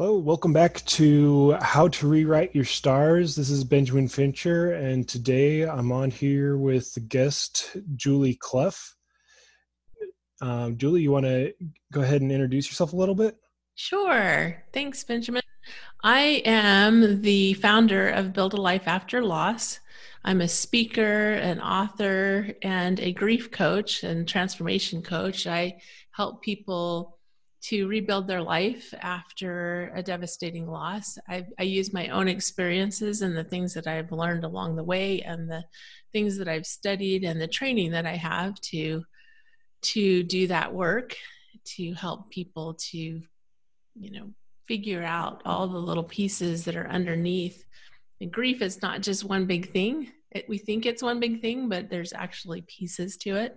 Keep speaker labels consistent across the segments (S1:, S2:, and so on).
S1: Hello, welcome back to How to Rewrite Your Stars. This is Benjamin Fincher, and today I'm on here with the guest Julie Clough. Um, Julie, you want to go ahead and introduce yourself a little bit?
S2: Sure. Thanks, Benjamin. I am the founder of Build a Life After Loss. I'm a speaker, an author, and a grief coach and transformation coach. I help people to rebuild their life after a devastating loss. I, I, use my own experiences and the things that I've learned along the way and the things that I've studied and the training that I have to to do that work to help people to you know figure out all the little pieces that are underneath. And grief is not just one big thing. It, we think it's one big thing, but there's actually pieces to it.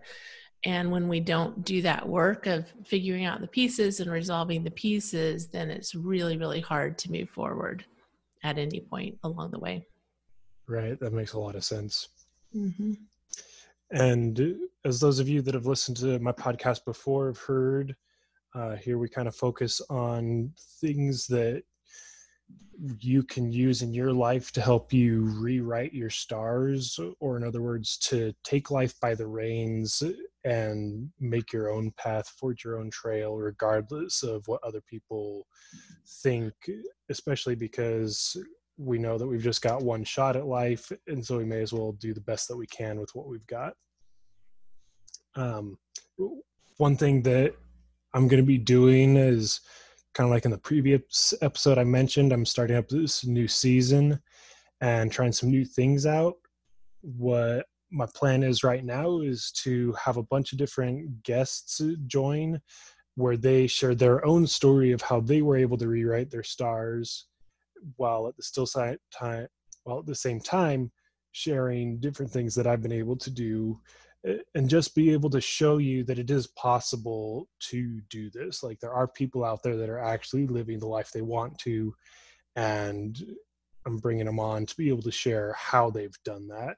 S2: And when we don't do that work of figuring out the pieces and resolving the pieces, then it's really, really hard to move forward at any point along the way.
S1: Right. That makes a lot of sense. Mm-hmm. And as those of you that have listened to my podcast before have heard, uh, here we kind of focus on things that you can use in your life to help you rewrite your stars, or in other words, to take life by the reins and make your own path, forge your own trail, regardless of what other people think, especially because we know that we've just got one shot at life, and so we may as well do the best that we can with what we've got. Um, one thing that I'm going to be doing is kind of like in the previous episode I mentioned, I'm starting up this new season and trying some new things out. What my plan is right now is to have a bunch of different guests join where they share their own story of how they were able to rewrite their stars while at the still side time while at the same time sharing different things that I've been able to do and just be able to show you that it is possible to do this like there are people out there that are actually living the life they want to and i'm bringing them on to be able to share how they've done that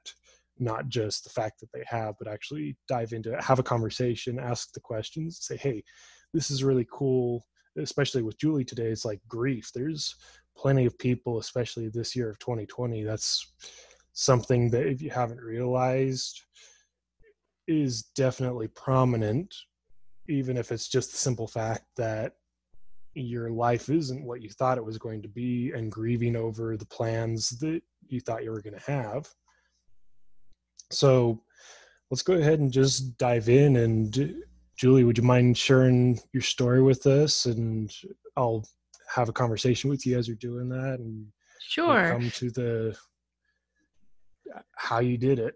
S1: not just the fact that they have, but actually dive into it, have a conversation, ask the questions, say, hey, this is really cool. Especially with Julie today, it's like grief. There's plenty of people, especially this year of 2020, that's something that if you haven't realized is definitely prominent, even if it's just the simple fact that your life isn't what you thought it was going to be and grieving over the plans that you thought you were going to have so let's go ahead and just dive in. And Julie, would you mind sharing your story with us? And I'll have a conversation with you as you're doing that. And
S2: sure,
S1: come to the how you did it.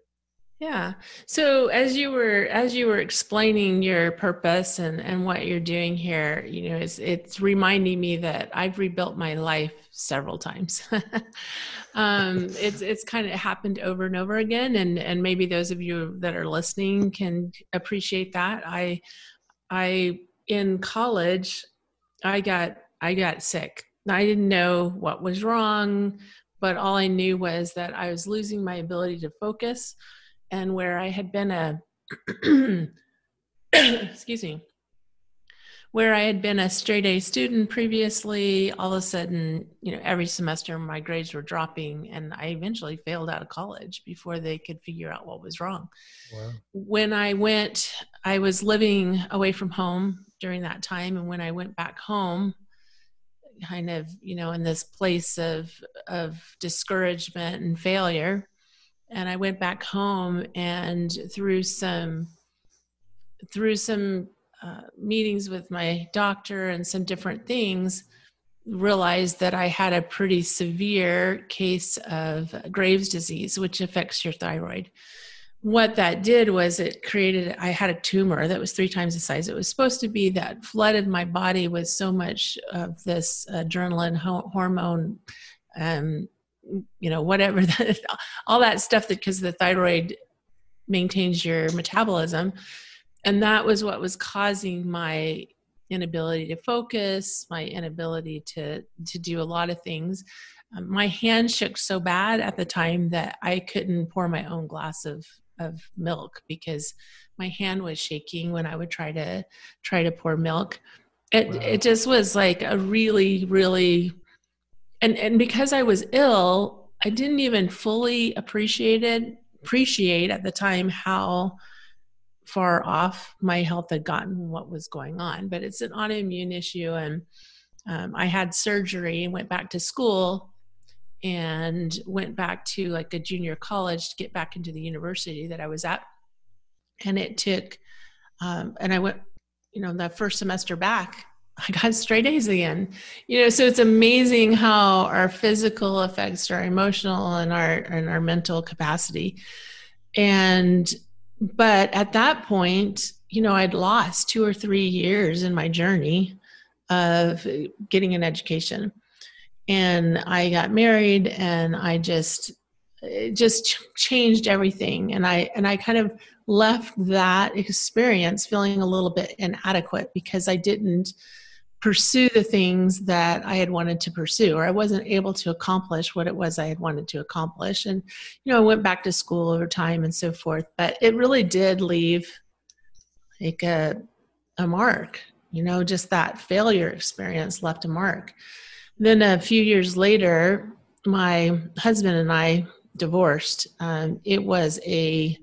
S2: Yeah. So as you were as you were explaining your purpose and and what you're doing here, you know, it's it's reminding me that I've rebuilt my life several times. um, it's it's kind of happened over and over again, and and maybe those of you that are listening can appreciate that. I I in college, I got I got sick. I didn't know what was wrong, but all I knew was that I was losing my ability to focus and where I had been a excuse me where I had been a straight A student previously, all of a sudden, you know, every semester my grades were dropping and I eventually failed out of college before they could figure out what was wrong. Wow. When I went, I was living away from home during that time. And when I went back home, kind of, you know, in this place of, of discouragement and failure, and I went back home and through some through some uh, meetings with my doctor and some different things realized that I had a pretty severe case of Graves' disease, which affects your thyroid. What that did was it created, I had a tumor that was three times the size it was supposed to be that flooded my body with so much of this adrenaline ho- hormone um, you know whatever that, all that stuff that because the thyroid maintains your metabolism. And that was what was causing my inability to focus my inability to to do a lot of things. Um, my hand shook so bad at the time that i couldn't pour my own glass of of milk because my hand was shaking when i would try to try to pour milk. It wow. it just was like a really really and and because I was ill, I didn't even fully appreciate it appreciate at the time how far off my health had gotten what was going on. But it's an autoimmune issue and um, i had surgery and went back to school and went back to like a junior college to get back into the university that i was at. And it took um, and i went you know that first semester back I got straight A's again. You know, so it's amazing how our physical affects our emotional and our and our mental capacity. And but at that point, you know, I'd lost two or three years in my journey of getting an education. And I got married and I just it just changed everything and I and I kind of left that experience feeling a little bit inadequate because I didn't pursue the things that I had wanted to pursue, or I wasn't able to accomplish what it was I had wanted to accomplish. And, you know, I went back to school over time and so forth, but it really did leave like a, a mark, you know, just that failure experience left a mark. Then a few years later, my husband and I divorced. Um, it was a,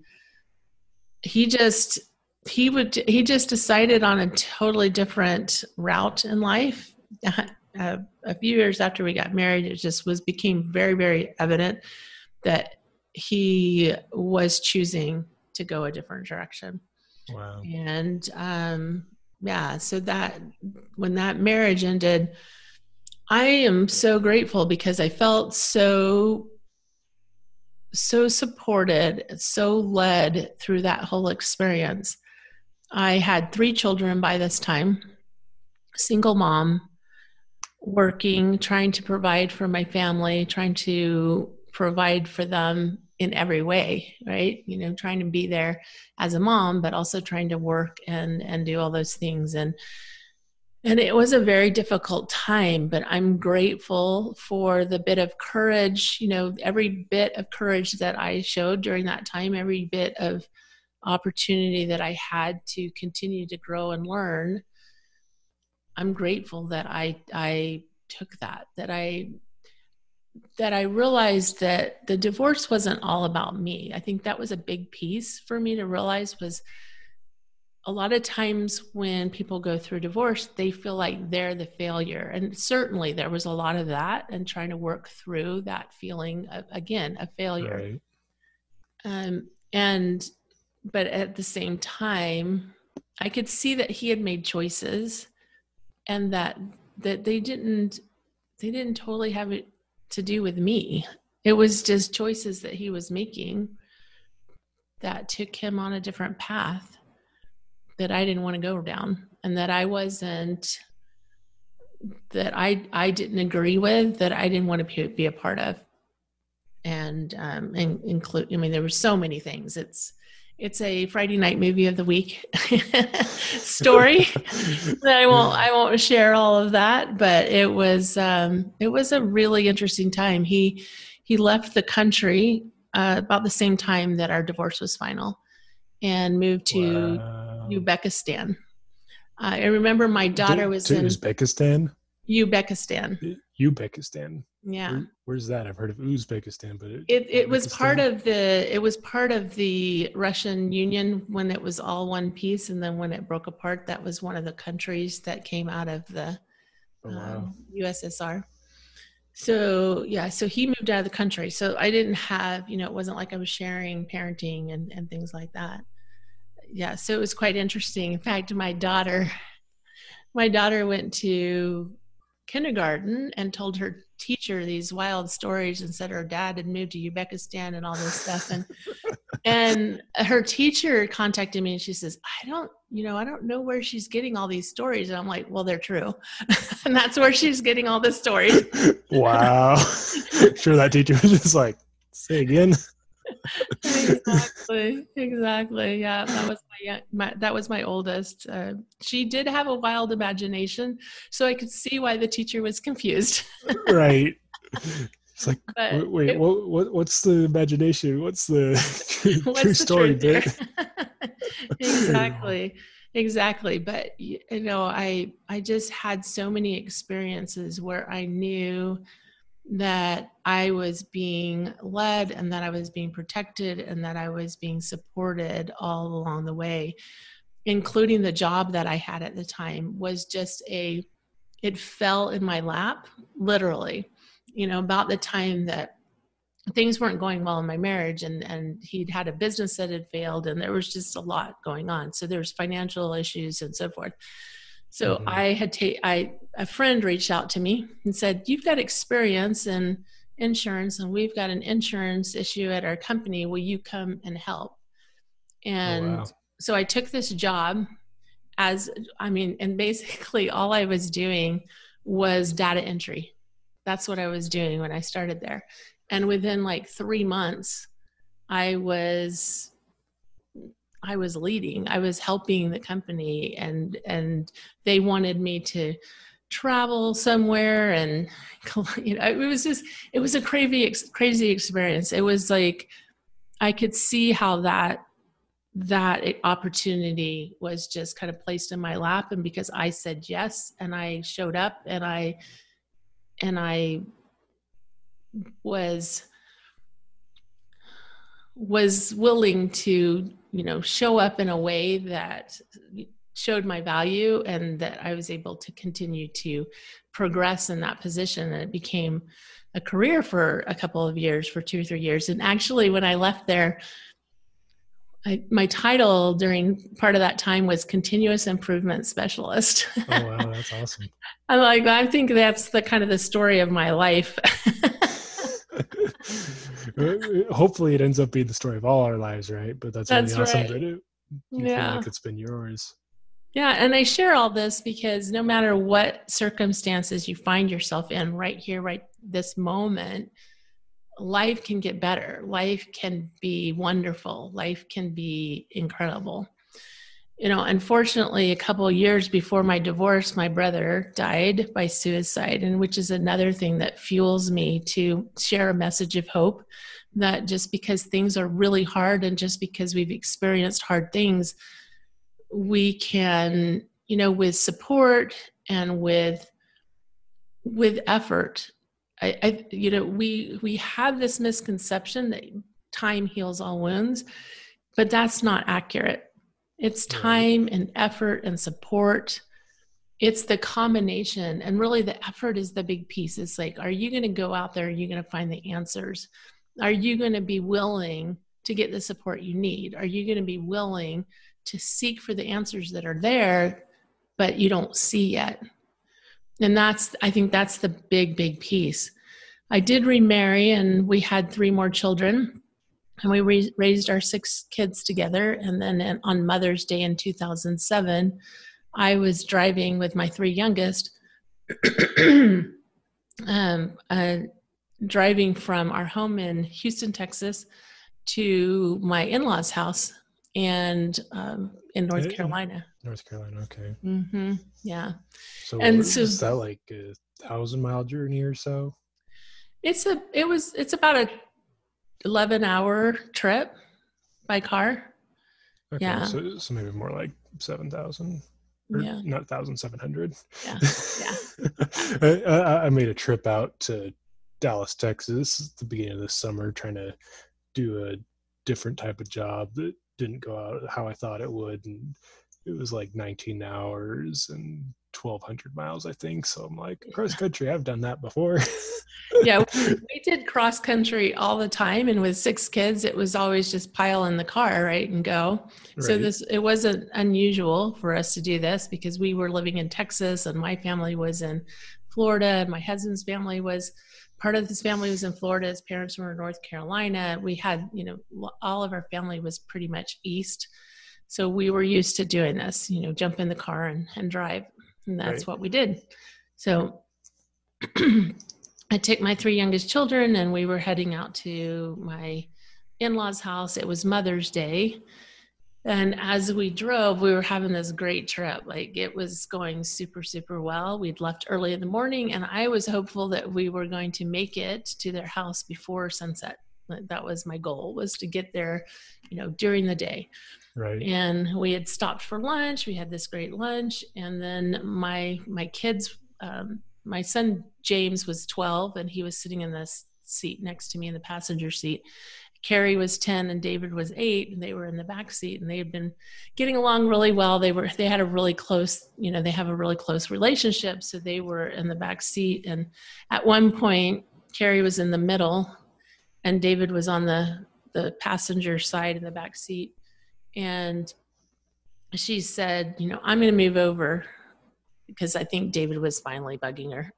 S2: he just he would he just decided on a totally different route in life. Uh, a few years after we got married it just was became very very evident that he was choosing to go a different direction. Wow. And um yeah so that when that marriage ended i am so grateful because i felt so so supported so led through that whole experience I had three children by this time, single mom, working, trying to provide for my family, trying to provide for them in every way, right? You know, trying to be there as a mom, but also trying to work and and do all those things and and it was a very difficult time, but I'm grateful for the bit of courage, you know, every bit of courage that I showed during that time, every bit of opportunity that I had to continue to grow and learn, I'm grateful that I I took that that I that I realized that the divorce wasn't all about me. I think that was a big piece for me to realize was a lot of times when people go through divorce, they feel like they're the failure. And certainly there was a lot of that and trying to work through that feeling of, again, a failure. Right. Um, and but at the same time i could see that he had made choices and that that they didn't they didn't totally have it to do with me. It was just choices that he was making that took him on a different path that i didn't want to go down and that i wasn't that i i didn't agree with that i didn't want to be a part of. And um and include i mean there were so many things. It's it's a Friday night movie of the week story. I won't I won't share all of that, but it was um, it was a really interesting time. He he left the country uh, about the same time that our divorce was final, and moved to wow. Uzbekistan. Uh, I remember my daughter was
S1: to
S2: in
S1: Uzbekistan.
S2: Uzbekistan.
S1: Uzbekistan.
S2: Yeah.
S1: Where, where's that? I've heard of Uzbekistan, but
S2: it it, it was part of the it was part of the Russian Union when it was all one piece, and then when it broke apart, that was one of the countries that came out of the oh, wow. um, USSR. So yeah, so he moved out of the country. So I didn't have, you know, it wasn't like I was sharing parenting and and things like that. Yeah, so it was quite interesting. In fact, my daughter, my daughter went to kindergarten and told her teacher these wild stories and said her dad had moved to Uzbekistan and all this stuff. And and her teacher contacted me and she says I don't you know I don't know where she's getting all these stories. And I'm like well they're true. And that's where she's getting all the stories.
S1: Wow. Sure that teacher was just like say again
S2: exactly exactly yeah that was my, my that was my oldest uh, she did have a wild imagination so i could see why the teacher was confused.
S1: Right. It's like but wait, it, what, what, what's the imagination? What's the true, what's true the story bit
S2: exactly exactly but you know i i just had so many experiences where i knew that i was being led and that i was being protected and that i was being supported all along the way including the job that i had at the time was just a it fell in my lap literally. You know about the time that things weren't going well in my marriage and and he'd had a business that had failed and there was just a lot going on. So there was financial issues and so forth so mm-hmm. i had ta- i a friend reached out to me and said you've got experience in insurance and we've got an insurance issue at our company will you come and help oh, and oh, wow. so i took this job as i mean and basically all i was doing was data entry that's what i was doing when i started there and within like three months i was i was leading i was helping the company and and they wanted me to travel somewhere and you know it was just it was a crazy crazy experience. It was like i could see how that that opportunity was just kind of placed in my lap and because i said yes and i showed up and i and i was was willing to you know show up in a way that showed my value and that I was able to continue to progress in that position and it became a career for a couple of years for two or three years and actually when I left there I, my title during part of that time was continuous improvement specialist.
S1: oh wow, that's awesome.
S2: I'm like, I think that's the kind of the story of my life.
S1: Hopefully, it ends up being the story of all our lives, right? But that's,
S2: that's
S1: really awesome
S2: right.
S1: that it, you yeah. feel like it's been yours.
S2: Yeah, and I share all this because no matter what circumstances you find yourself in right here, right this moment, life can get better. Life can be wonderful. Life can be incredible you know unfortunately a couple years before my divorce my brother died by suicide and which is another thing that fuels me to share a message of hope that just because things are really hard and just because we've experienced hard things we can you know with support and with with effort I, I you know we we have this misconception that time heals all wounds but that's not accurate it's time and effort and support. It's the combination. And really, the effort is the big piece. It's like, are you going to go out there? Are you going to find the answers? Are you going to be willing to get the support you need? Are you going to be willing to seek for the answers that are there, but you don't see yet? And that's, I think that's the big, big piece. I did remarry and we had three more children and we re- raised our six kids together. And then on Mother's Day in 2007, I was driving with my three youngest, um, uh, driving from our home in Houston, Texas, to my in-laws' house and um, in North Carolina.
S1: North Carolina, okay.
S2: Mm-hmm. Yeah.
S1: So, and so is that like a thousand mile journey or so?
S2: It's a. It was. It's about a 11 hour trip by car.
S1: Okay, yeah. So, so maybe more like 7,000 yeah. not 1,700. Yeah. Yeah. I, I made a trip out to Dallas, Texas at the beginning of this summer trying to do a different type of job that didn't go out how I thought it would. And it was like 19 hours and 1200 miles i think so i'm like cross country i've done that before.
S2: Yeah we did cross country all the time and with six kids it was always just pile in the car right and go. Right. so this it wasn't unusual for us to do this because we were living in texas and my family was in florida and my husband's family was part of his family was in florida his parents were in north carolina. We had you know all of our family was pretty much east. So we were used to doing this you know jump in the car and, and drive and that's right. what we did. So I took my three youngest children and we were heading out to my in law's house. It was Mother's Day. And as we drove, we were having this great trip. Like it was going super, super well. We'd left early in the morning, and I was hopeful that we were going to make it to their house before sunset. That was my goal was to get there, you know, during the day.
S1: Right.
S2: And we had stopped for lunch. We had this great lunch, and then my my kids, um, my son James was 12, and he was sitting in this seat next to me in the passenger seat. Carrie was 10 and David was 8 and they were in the back seat and they had been getting along really well. They were they had a really close, you know, they have a really close relationship so they were in the back seat and at one point Carrie was in the middle and David was on the the passenger side in the back seat and she said, you know, I'm going to move over because I think David was finally bugging her.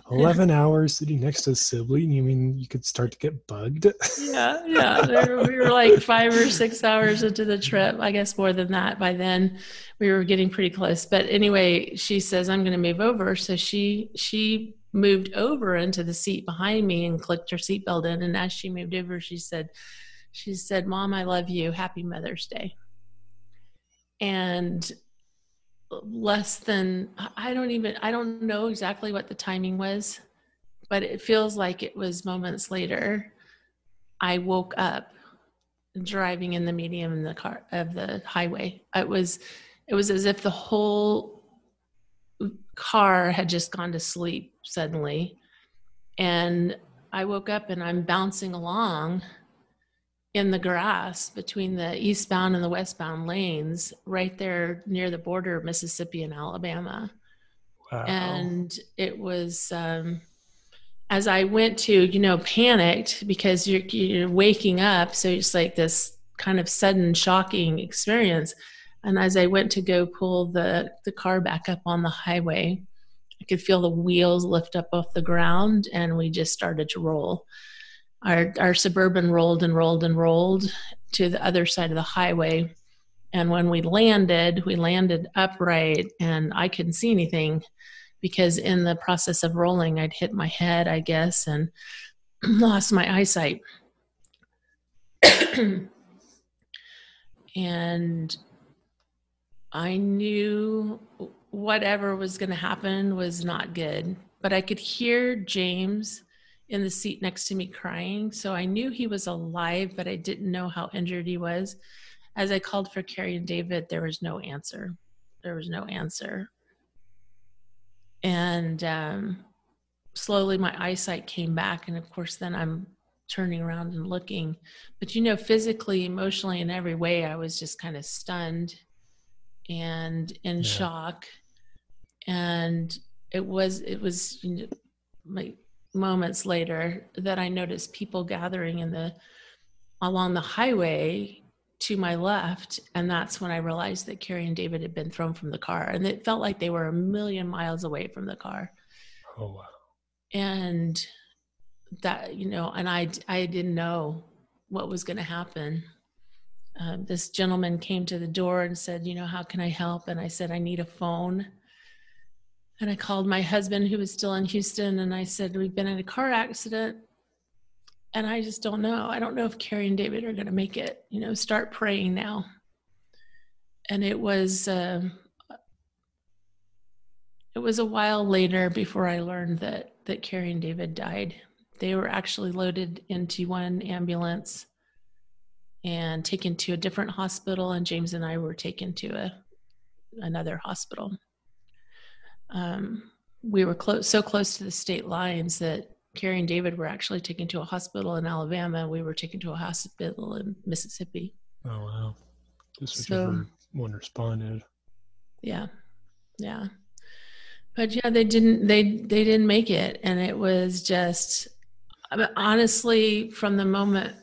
S1: 11 hours sitting next to a sibling. You mean you could start to get bugged?
S2: yeah, yeah. we were like five or six hours into the trip. I guess more than that by then. We were getting pretty close. But anyway, she says, I'm going to move over. So she, she moved over into the seat behind me and clicked her seatbelt in. And as she moved over, she said, she said, Mom, I love you. Happy Mother's Day. And less than i don't even i don't know exactly what the timing was but it feels like it was moments later i woke up driving in the medium in the car of the highway it was it was as if the whole car had just gone to sleep suddenly and i woke up and i'm bouncing along in the grass between the eastbound and the westbound lanes right there near the border of Mississippi and Alabama. Wow. And it was um, as I went to, you know, panicked because you're you're waking up, so it's like this kind of sudden shocking experience. And as I went to go pull the the car back up on the highway, I could feel the wheels lift up off the ground, and we just started to roll. Our our suburban rolled and rolled and rolled to the other side of the highway. And when we landed we landed upright and i couldn't see anything because in the process of rolling i'd hit my head i guess and lost my eyesight. And i knew whatever was going to happen was not good but i could hear james in the seat next to me crying. So I knew he was alive, but I didn't know how injured he was. As I called for Carrie and David, there was no answer. There was no answer. And um, slowly my eyesight came back. And of course, then I'm turning around and looking. But you know, physically, emotionally, in every way, I was just kind of stunned and in yeah. shock. And it was, it was, you know, my moments later that I noticed people gathering in the along the highway to my left and that's when I realized that Carrie and David had been thrown from the car and it felt like they were a million miles away from the car.
S1: Oh wow.
S2: And that you know and I I didn't know what was going to happen. Um, this gentleman came to the door and said, you know, how can I help? And I said, I need a phone. And I called my husband, who was still in Houston, and I said, We've been in a car accident. And I just don't know. I don't know if Carrie and David are going to make it. You know, start praying now. And it was, uh, it was a while later before I learned that that Carrie and David died. They were actually loaded into one ambulance and taken to a different hospital, and James and I were taken to a another hospital um, we were close, so close to the state lines that Carrie and David were actually taken to a hospital in Alabama. We were taken to a hospital in Mississippi.
S1: Oh wow! Just whichever so, one responded.
S2: Yeah, yeah, but yeah, they didn't. They they didn't make it, and it was just I mean, honestly from the moment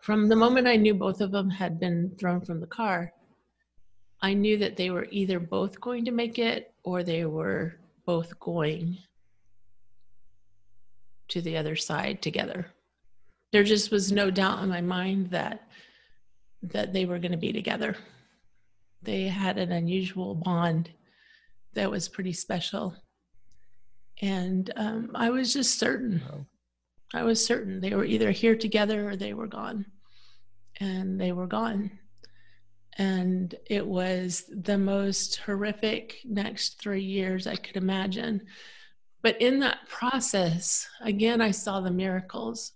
S2: from the moment I knew both of them had been thrown from the car. I knew that they were either both going to make it or they were both going to the other side together. There just was no doubt in my mind that that they were going to be together. They had an unusual bond that was pretty special. And um, I was just certain. I was certain they were either here together or they were gone. And they were gone and it was the most horrific next three years I could imagine. But in that process, again, I saw the miracles.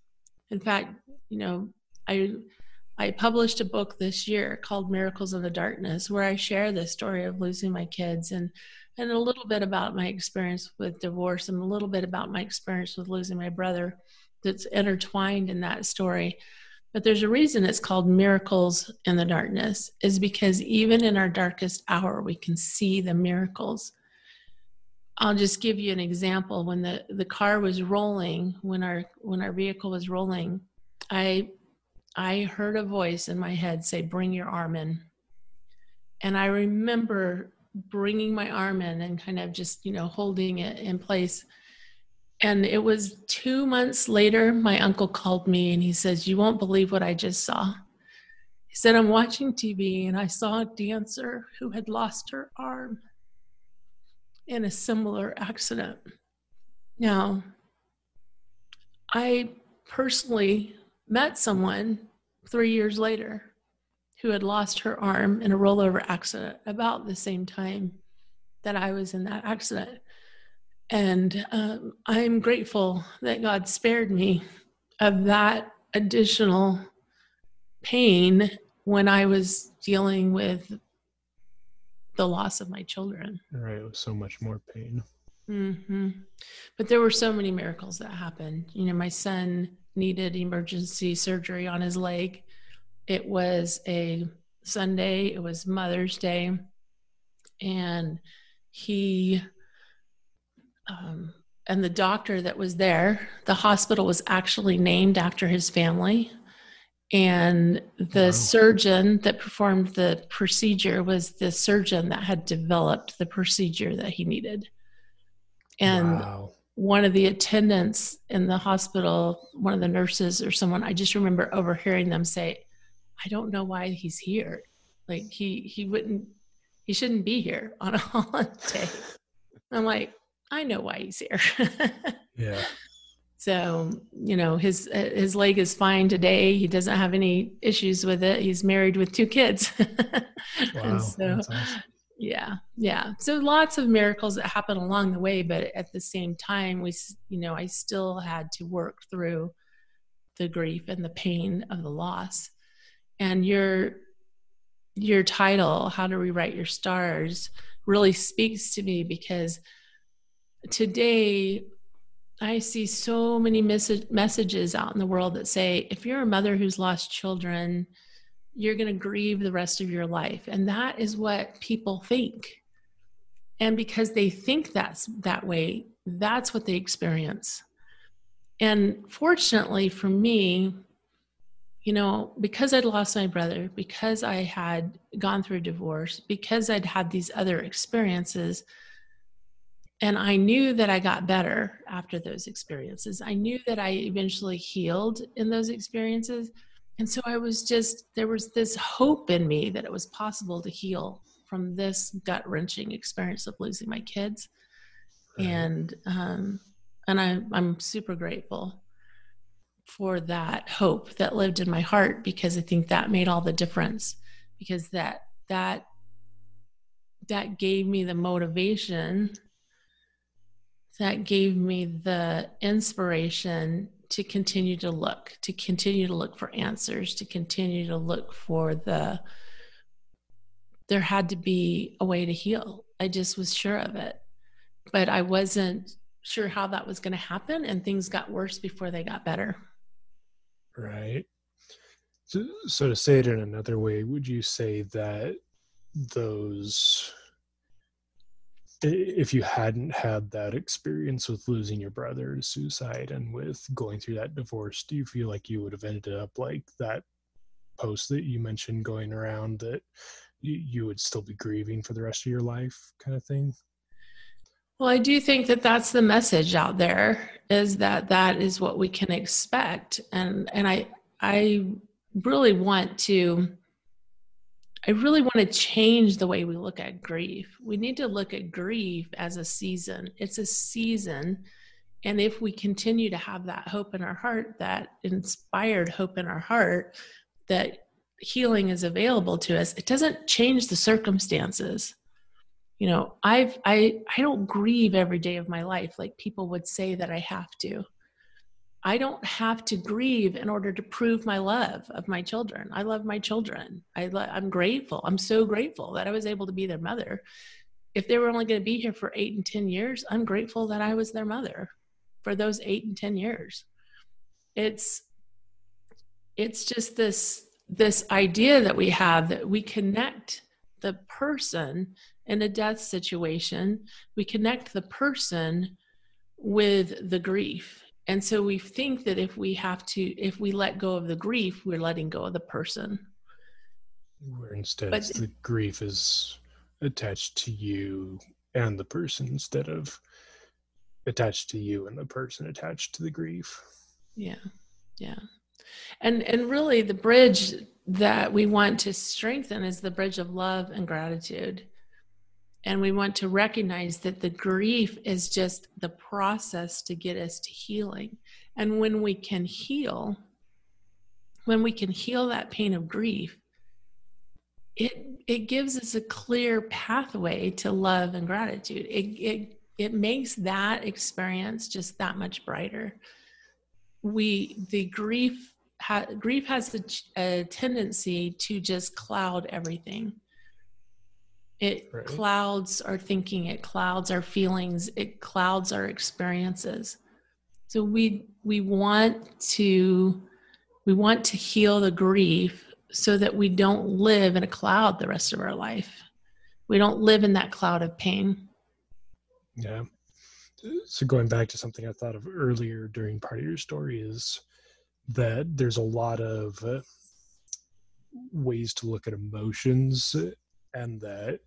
S2: In fact, you know, I I published a book this year called Miracles of the Darkness, where I share the story of losing my kids and and a little bit about my experience with divorce and a little bit about my experience with losing my brother that's intertwined in that story. But there's a reason it's called Miracles in the Darkness, is because even in our darkest hour, we can see the miracles. I'll just give you an example. When the, the car was rolling, when our when our vehicle was rolling, I I heard a voice in my head say, "Bring your arm in." And I remember bringing my arm in and kind of just you know holding it in place and it was two months later my uncle called me and he says you won't believe what i just saw he said i'm watching tv and i saw a dancer who had lost her arm in a similar accident now i personally met someone three years later who had lost her arm in a rollover accident about the same time that I was in that accident. And um, I'm grateful that God spared me of that additional pain when I was dealing with the loss of my children.
S1: Right, it was so much more pain.
S2: Mm-hmm. But there were so many miracles that happened. You know, my son needed emergency surgery on his leg it was a Sunday, it was Mother's Day, and he um, and the doctor that was there, the hospital was actually named after his family. And the wow. surgeon that performed the procedure was the surgeon that had developed the procedure that he needed. And wow. one of the attendants in the hospital, one of the nurses or someone, I just remember overhearing them say, I don't know why he's here. Like he he wouldn't he shouldn't be here on a holiday. I'm like, I know why he's here.
S1: yeah.
S2: So, you know, his uh, his leg is fine today. He doesn't have any issues with it. He's married with two kids.
S1: wow. so, awesome.
S2: yeah. Yeah. So lots of miracles that happen along the way, but at the same time we you know, I still had to work through the grief and the pain of the loss and your your title how to rewrite your stars really speaks to me because today i see so many mes- messages out in the world that say if you're a mother who's lost children you're going to grieve the rest of your life. And that is what people think. And because they think that's that way that's what they experience. And fortunately for me you know, because I'd lost my brother, because I had gone through a divorce, because I'd had these other experiences, and I knew that I got better after those experiences. I knew that I eventually healed in those experiences. And so I was just, there was this hope in me that it was possible to heal from this gut wrenching experience of losing my kids. Right. And, um, and I, I'm super grateful for that hope that lived in my heart because I think that made all the difference because that that that gave me the motivation that gave me the inspiration to continue to look to continue to look for answers to continue to look for the there had to be a way to heal. I just was sure of it. But i wasn't sure how that was going to happen and things got worse before they got better.
S1: Right? So, so to say it in another way, would you say that those if you hadn't had that experience with losing your brother to suicide and with going through that divorce, do you feel like you would have ended up like that post that you mentioned going around that you, would still be grieving for the rest of your life kind of thing?
S2: Well, I do think that that's the message out there is that that is what we can expect, and and I I really want to I really want to change the way we look at grief. We need to look at grief as a season. It's a season. And if we continue to have that hope in our heart, that inspired hope in our heart, that healing is available to us, it doesn't change the circumstances you know i've i i don't grieve every day of my life like people would say that i have to I don't have to grieve in order to prove my love of my children. I love my children. I lo- I'm grateful. I'm so grateful that I was able to be their mother. If they were only going to be here for eight and 10 years, I'm grateful that I was their mother for those eight and 10 years. It's, it's just this, this idea that we have that we connect the person in a death situation, we connect the person with the grief and so we think that if we have to, if we let go of the grief, we're letting go of the person.
S1: Where instead but, the grief is attached to you and the person instead of attached to you and the person attached to the grief.
S2: Yeah. Yeah. And and really the bridge that we want to strengthen is the bridge of love and gratitude and we want to recognize that the grief is just the process to get us to healing. And when we can heal when we can heal that pain of grief it it gives us a clear pathway to love and gratitude. It it it makes that experience just that much brighter. We the grief ha, grief has a, a tendency to just cloud everything it right. clouds our thinking, it clouds our feelings, it clouds our experiences. So we we want to we want to heal the grief so that we don't live in a cloud the rest of our life. We don't live in that cloud of pain.
S1: Yeah. So going back to something I thought of earlier during part of your story is that there's a lot of uh, ways to look at emotions and that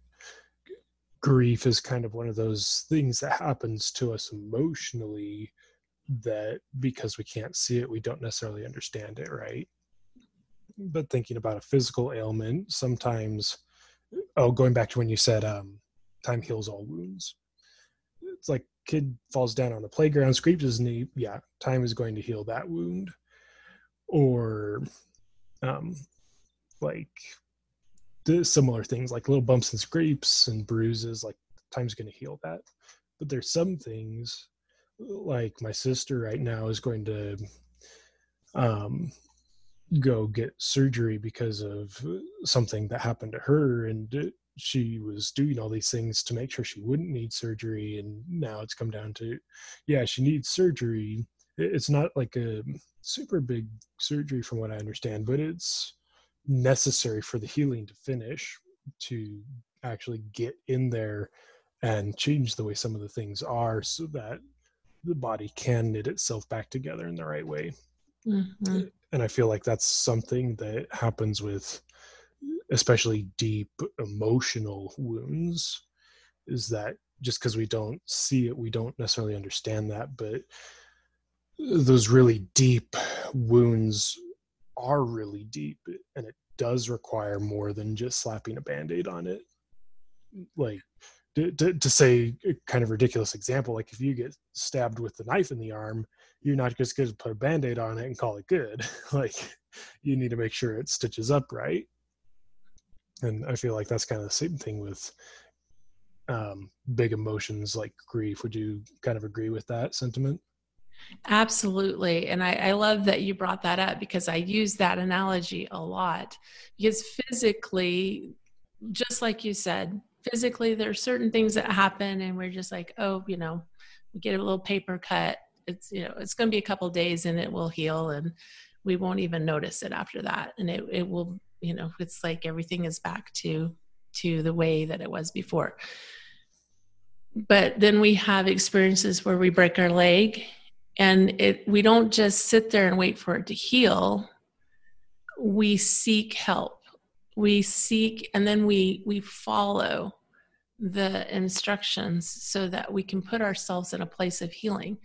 S1: grief is kind of one of those things that happens to us emotionally that because we can't see it we don't necessarily understand it right? But thinking about a physical ailment sometimes oh going back to when you said um, time heals all wounds. It's like kid falls down on the playground scrapes his knee yeah time is going to heal that wound. Or um, like similar things like little bumps and scrapes and bruises like time's going to heal that. But there's some things like my sister right now is going to um go get surgery because of something that happened to her and she was doing all these things to make sure she wouldn't need surgery and now it's come down to yeah she needs surgery. It's not like a super big surgery from what i understand but it's necessary for the healing to finish to actually get in there and change the way some of the things are so that the body can knit itself back together in the right way mm-hmm. and i feel like that's something that happens with especially deep emotional wounds is that just because we don't see it we don't necessarily understand that but those really deep wounds are really deep and it does require more than just slapping a band-aid on it. Like to, to, to, say a kind of ridiculous example like if you get stabbed with the knife in the arm you're not just going to put a band-aid on it and call it good. Like you need to make sure it stitches up right. And i feel like that's kind of the same thing with um, big emotions like grief. Would you kind of agree with that sentiment
S2: Absolutely. And I, I, love that you brought that up because I use that analogy a lot. Because physically, just like you said, physically, there are certain things that happen, and we're just like, oh, you know, we get a little paper cut. It's, you know, it's going to be a couple days and it will heal, and we won't even notice it after that. And it, it will, you know, it's like everything is back to to the way that it was before. But then we have experiences where we break our leg and it we don't just sit there and wait for it to heal. We seek help. We seek and then we we follow the instructions so that we can put ourselves in a place of healing.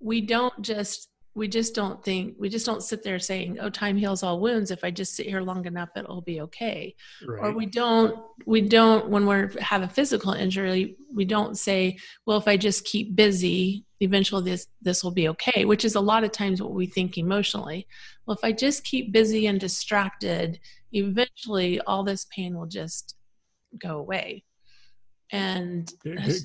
S2: We don't just we just don't think we just don't sit there saying oh time heals all wounds. If i just sit here long enough it'll be okay. Right. or we don't we don't when we have a physical injury we don't say well if i just keep busy eventually this this will be okay which is a lot of times what we think emotionally. Well if i just keep busy and distracted eventually all this pain will just go away and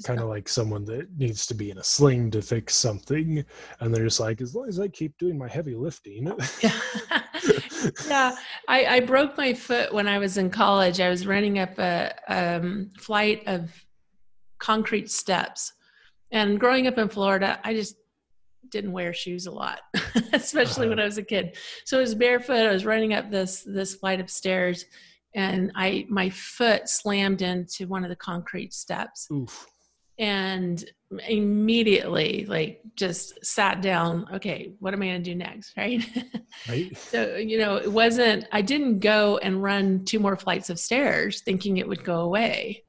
S1: kind of like someone that needs to be in a sling to fix something and they're just like as long as i keep doing my heavy lifting.
S2: Yeah, yeah. I, I broke my foot when i was in college. I was running up a um, flight of concrete steps. And growing up in florida i just didn't wear shoes a lot especially uh-huh. when i was a kid. So i was barefoot. I was running up this this flight of stairs and I my foot slammed into one of the concrete steps. Oof. And immediately like just sat down, okay, what am I going to do next, right? Right. so, you know, it wasn't I didn't go and run two more flights of stairs thinking it would go away.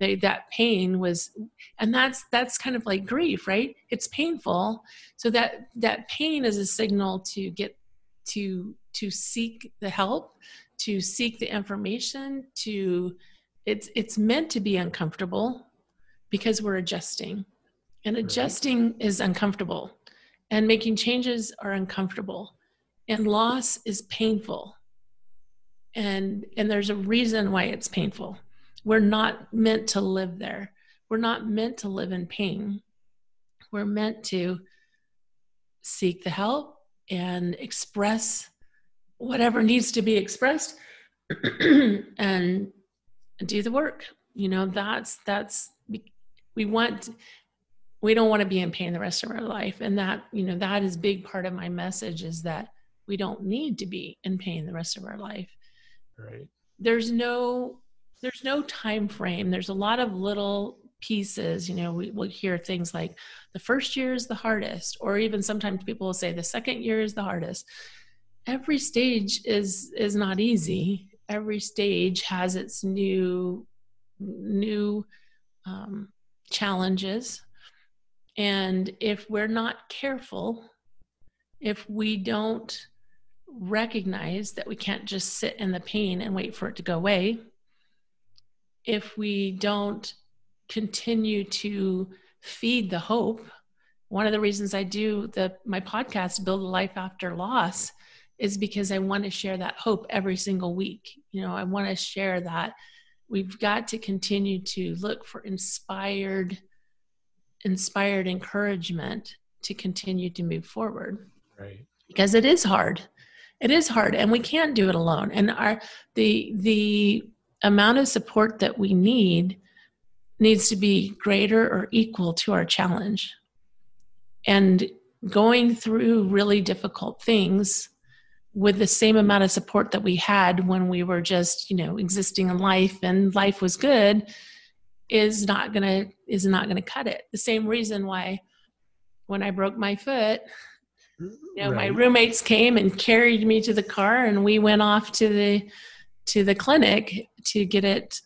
S2: They, that pain was and that's that's kind of like grief right it's painful so that that pain is a signal to get to to seek the help to seek the information to it's it's meant to be uncomfortable because we're adjusting. And adjusting right. is uncomfortable. And making changes are uncomfortable. And loss is painful. And and there's a reason why it's painful. We're not meant to live there. We're not meant to live in pain. We're meant to seek the help and express whatever needs to be expressed and do the work. You know that's that's we want we don't want to be in pain the rest of our life. And that you know that is big part of my message is that we don't need to be in pain the rest of our life.
S1: Right.
S2: There's no there's no time frame. There's a lot of little pieces you know we will hear things like the first year is the hardest or even sometimes people will say the second year is the hardest every stage is is not easy. Every stage has its new new um, challenges. And if we're not careful if we don't recognize that we can't just sit in the pain and wait for it to go away if we don't continue to feed the hope one of the reasons i do the my podcast build a life after loss is because I want to share that hope every single week. You know, I want to share that we've got to continue to look for inspired inspired encouragement to continue to move forward.
S1: Right.
S2: Because it is hard. It is hard and we can't do it alone. And our the the amount of support that we need needs to be greater or equal to our challenge. And going through really difficult things with the same amount of support that we had when we were just you know existing in life and life was good is not gonna is not gonna cut it the same reason why when i broke my foot you know right. my roommates came and carried me to the car and we went off to the to the clinic to get it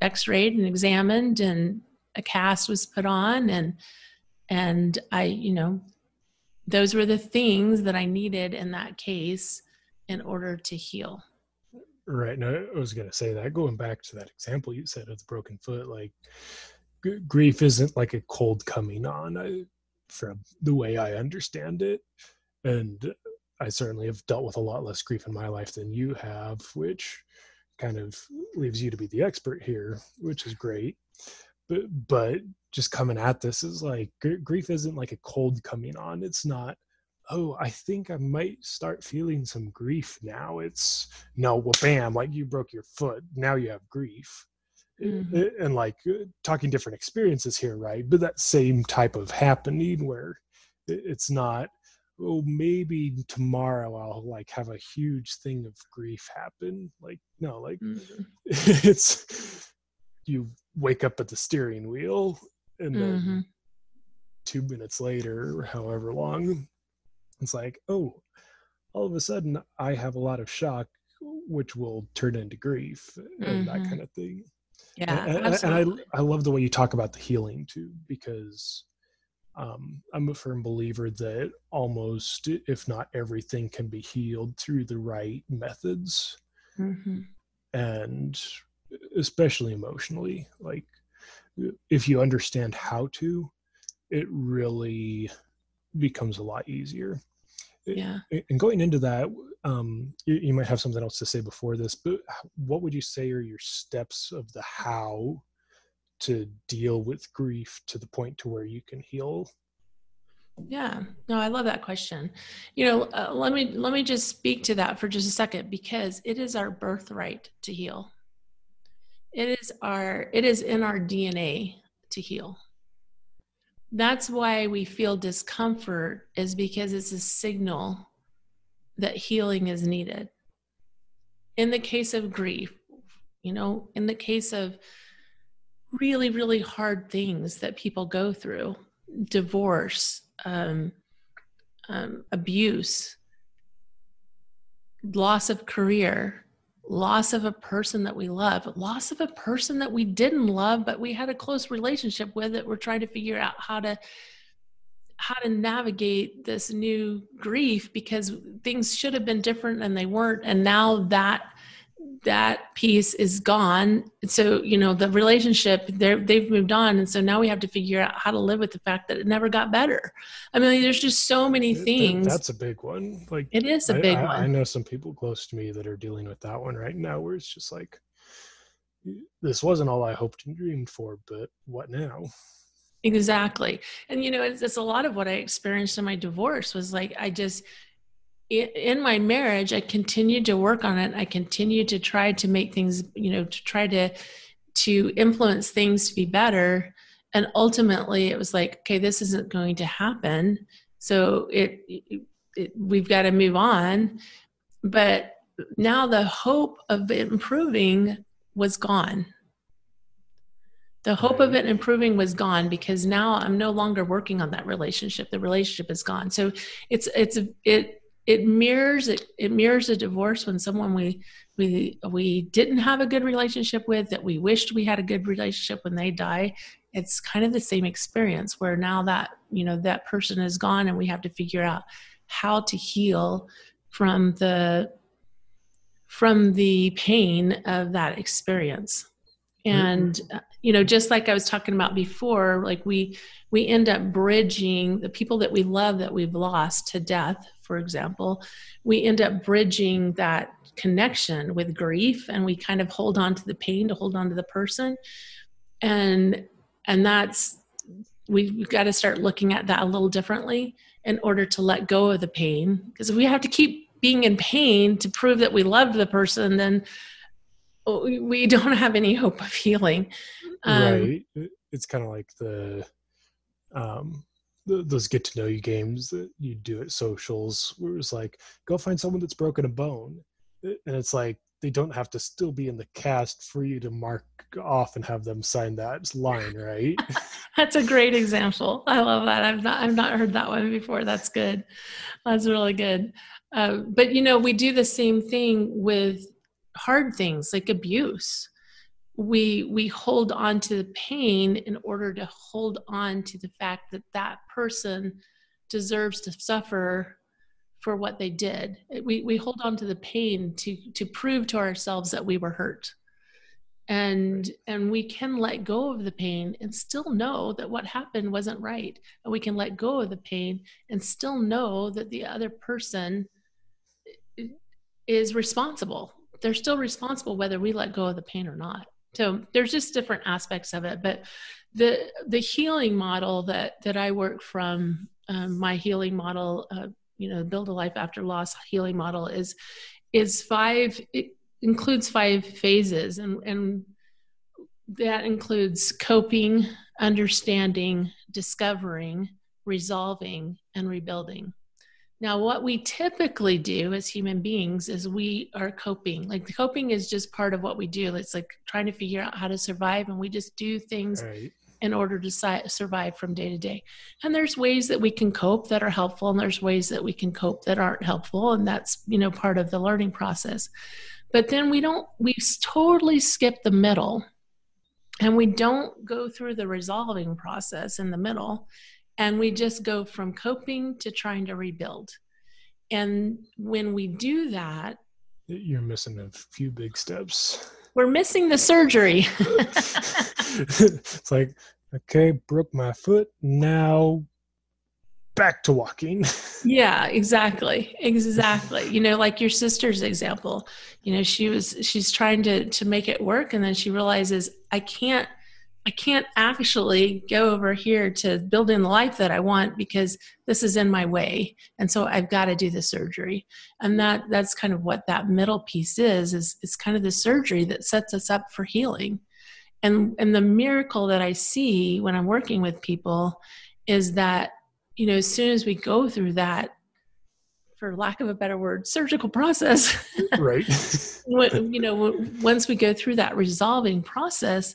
S2: x-rayed and examined and a cast was put on and and i you know those were the things that I needed in that case in order to heal.
S1: Right. No, I was going to say that going back to that example you said of the broken foot, like g- grief isn't like a cold coming on I, from the way I understand it. And I certainly have dealt with a lot less grief in my life than you have, which kind of leaves you to be the expert here, which is great. But, but just coming at this is like grief isn't like a cold coming on. It's not, oh, I think I might start feeling some grief now. It's no, well, bam, like you broke your foot. Now you have grief. Mm-hmm. And like uh, talking different experiences here, right? But that same type of happening where it's not, oh, maybe tomorrow I'll like have a huge thing of grief happen. Like, no, like mm-hmm. it's, you wake up at the steering wheel and then mm-hmm. two minutes later however long it's like oh all of a sudden i have a lot of shock which will turn into grief and mm-hmm. that kind of thing
S2: yeah
S1: and, and, and, I, I love the way you talk about the healing too because um, i'm a firm believer that almost if not everything can be healed through the right methods mm-hmm. and especially emotionally like if you understand how to, it really becomes a lot easier.
S2: Yeah.
S1: And going into that, um, you, you, might have something else to say before this, but what would you say are your steps of the how to deal with grief to the point to where you can heal
S2: yeah no i love that question you know uh, let me let me just speak to that for just a second because it is our birthright to heal it is our it is in our dna to heal. That's why we feel discomfort is because it's a signal that healing is needed. In the case of grief you know in the case of really really hard things that people go through divorce um, um, abuse loss of career loss of a person that we love loss of a person that we didn't love but we had a close relationship with that we're trying to figure out how to how to navigate this new grief because things should have been different and they weren't. And now that that piece is gone. So you know the relationship they've moved on. And so now we have to figure out how to live with the fact that it never got better. I mean there's just so many things.
S1: that's a big one. Like
S2: it is a big
S1: I,
S2: one.
S1: i know some people close to me that are dealing with that one right now where it's just like this wasn't all i hoped and dreamed for but what now?
S2: Exactly. And you know it's, it's a lot of what i experienced in my divorce was like i just in my marriage i continued to work on it. I continued to try to make things you know to try to to influence things to be better. And ultimately it was like okay this isn't going to happen. So it, it, it we've got to move on. But now the hope of improving was gone. The hope of it improving was gone because now i'm no longer working on that relationship. The relationship is gone. So it's it's it it mirrors it, it mirrors a divorce when someone we we we didn't have a good relationship with that we wished we had a good relationship when they die it's kind of the same experience where now that you know that person is gone and we have to figure out how to heal from the from the pain of that experience and mm-hmm. You know just like i was talking about before like we we end up bridging the people that we love that we've lost to death for example we end up bridging that connection with grief and we kind of hold on to the pain to hold on to the person. And and that's we've got to start looking at that a little differently in order to let go of the pain. Because if we have to keep being in pain to prove that we loved the person then we don't have any hope of healing.
S1: Um, right. It's kind of like the um those get to know you games that you do at socials where it's like go find someone that's broken a bone. And it's like they don't have to still be in the cast for you to mark off and have them sign that line right?
S2: That's a great example. I love that. I've not i've not heard that one before. That's good. That's really good. Uh, but you know we do the same thing with hard things like abuse. We we hold on to the pain in order to hold on to the fact that that person deserves to suffer for what they did. We we hold on to the pain to to prove to ourselves that we were hurt. And and we can let go of the pain and still know that what happened wasn't right. And we can let go of the pain and still know that the other person is responsible they're still responsible whether we let go of the pain or not. So there's just different aspects of it but the the healing model that that i work from um, my healing model uh, you know build a life after loss healing model is is five it includes five phases and and that includes coping understanding discovering resolving and rebuilding now, what we typically do as human beings is we are coping. Like coping is just part of what we do. It's like trying to figure out how to survive, and we just do things right. in order to si- survive from day to day. And there's ways that we can cope that are helpful, and there's ways that we can cope that aren't helpful, and that's you know part of the learning process. But then we don't. We totally skip the middle, and we don't go through the resolving process in the middle and we just go from coping to trying to rebuild. And when we do that,
S1: you're missing a few big steps.
S2: We're missing the surgery.
S1: it's like, okay, broke my foot. Now back to walking.
S2: yeah, exactly. Exactly. You know, like your sister's example, you know, she was she's trying to to make it work and then she realizes I can't I can't actually go over here to build in the life that I want because this is in my way. And so I've got to do the surgery. And that that's kind of what that middle piece is, is it's kind of the surgery that sets us up for healing. And and the miracle that I see when I'm working with people is that, you know, as soon as we go through that, for lack of a better word, surgical process.
S1: right.
S2: you know, once we go through that resolving process,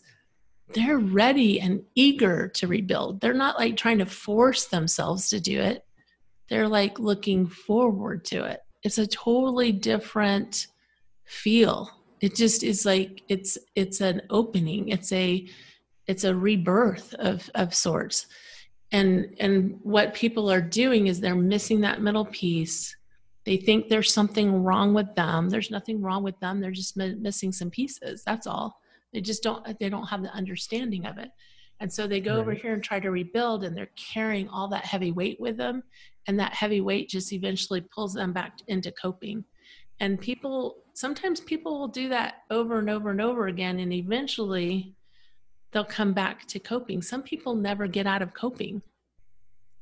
S2: they're ready and eager to rebuild. They're not like trying to force themselves to do it. They're like looking forward to it. It's a totally different feel. It just is like it's it's an opening. It's a it's a rebirth of of sorts. And and what people are doing is they're missing that middle piece. They think there's something wrong with them. There's nothing wrong with them. They're just missing some pieces. That's all they just don't they don't have the understanding of it. And so they go right. over here and try to rebuild and they're carrying all that heavy weight with them. And that heavy weight just eventually pulls them back into coping. And people sometimes people will do that over and over and over again and eventually they'll come back to coping. Some people never get out of coping.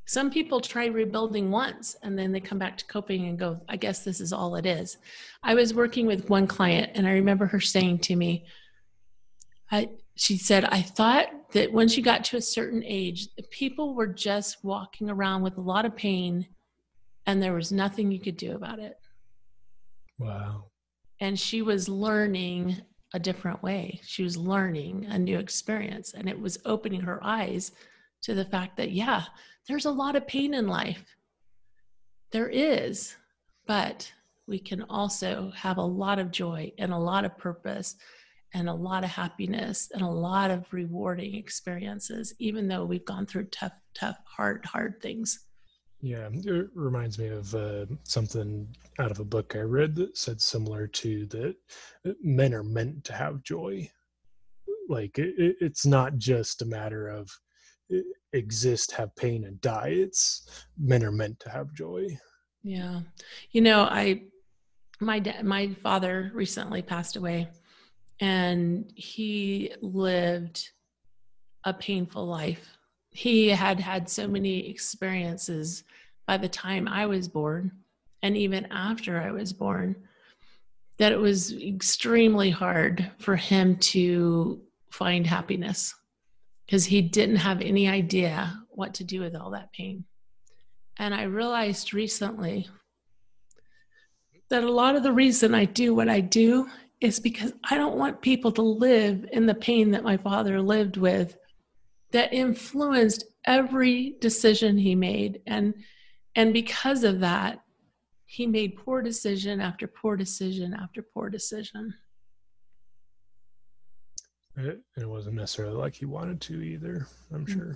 S2: Some people try rebuilding once and then they come back to coping and go i guess this is all it is. I was working with one client and i remember her saying to me I, she said, I thought that when she got to a certain age, people were just walking around with a lot of pain and there was nothing you could do about it.
S1: Wow.
S2: And she was learning a different way. She was learning a new experience and it was opening her eyes to the fact that, yeah, there's a lot of pain in life. There is, but we can also have a lot of joy and a lot of purpose and a lot of happiness and a lot of rewarding experiences, even though we've gone through tough, tough, hard, hard things.
S1: Yeah, it reminds me of uh, something out of a book I read that said similar to that uh, men are meant to have joy. Like it, it's not just a matter of uh, exist, have pain, and die. It's men are meant to have joy.
S2: Yeah, you know, I my dad, my father recently passed away, and he lived a painful life. He had had so many experiences by the time I was born, and even after I was born, that it was extremely hard for him to find happiness because he didn't have any idea what to do with all that pain. And I realized recently that a lot of the reason I do what I do is because I don't want people to live in the pain that my father lived with that influenced every decision he made. And and because of that he made poor decision after poor decision after poor decision.
S1: It, it wasn't necessarily like he wanted to either i'm mm-hmm. sure.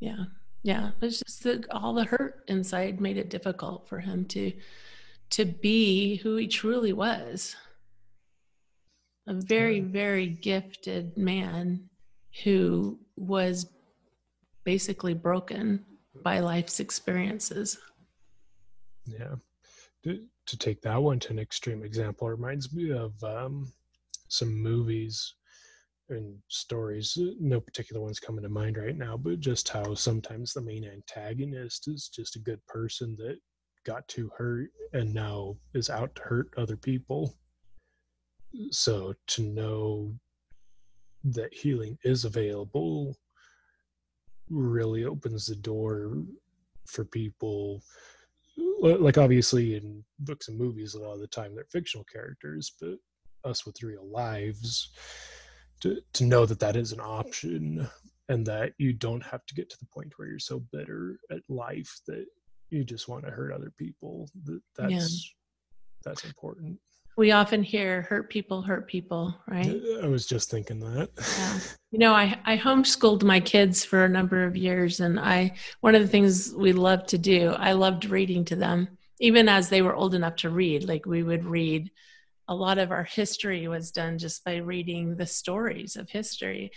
S2: Yeah yeah. It's just that all the hurt inside made it difficult for him to to be who he truly was a very, very gifted man who was basically broken by life's experiences.
S1: Yeah. To, to take that one to an extreme example reminds me of um, some movies and stories. No particular ones coming to mind right now, but just how sometimes the main antagonist is just a good person that got too hurt and now is out to hurt other people so to know that healing is available really opens the door for people like obviously in books and movies a lot of the time they're fictional characters but us with real lives to to know that that is an option and that you don't have to get to the point where you're so bitter at life that you just want to hurt other people that that's yeah. that's important
S2: we often hear hurt people hurt people right?
S1: I was just thinking that.
S2: Yeah. you know I, I homeschooled my kids for a number of years and i one of the things we loved to do i loved reading to them even as they were old enough to read. Like we would read a lot of our history was done just by reading the stories of history.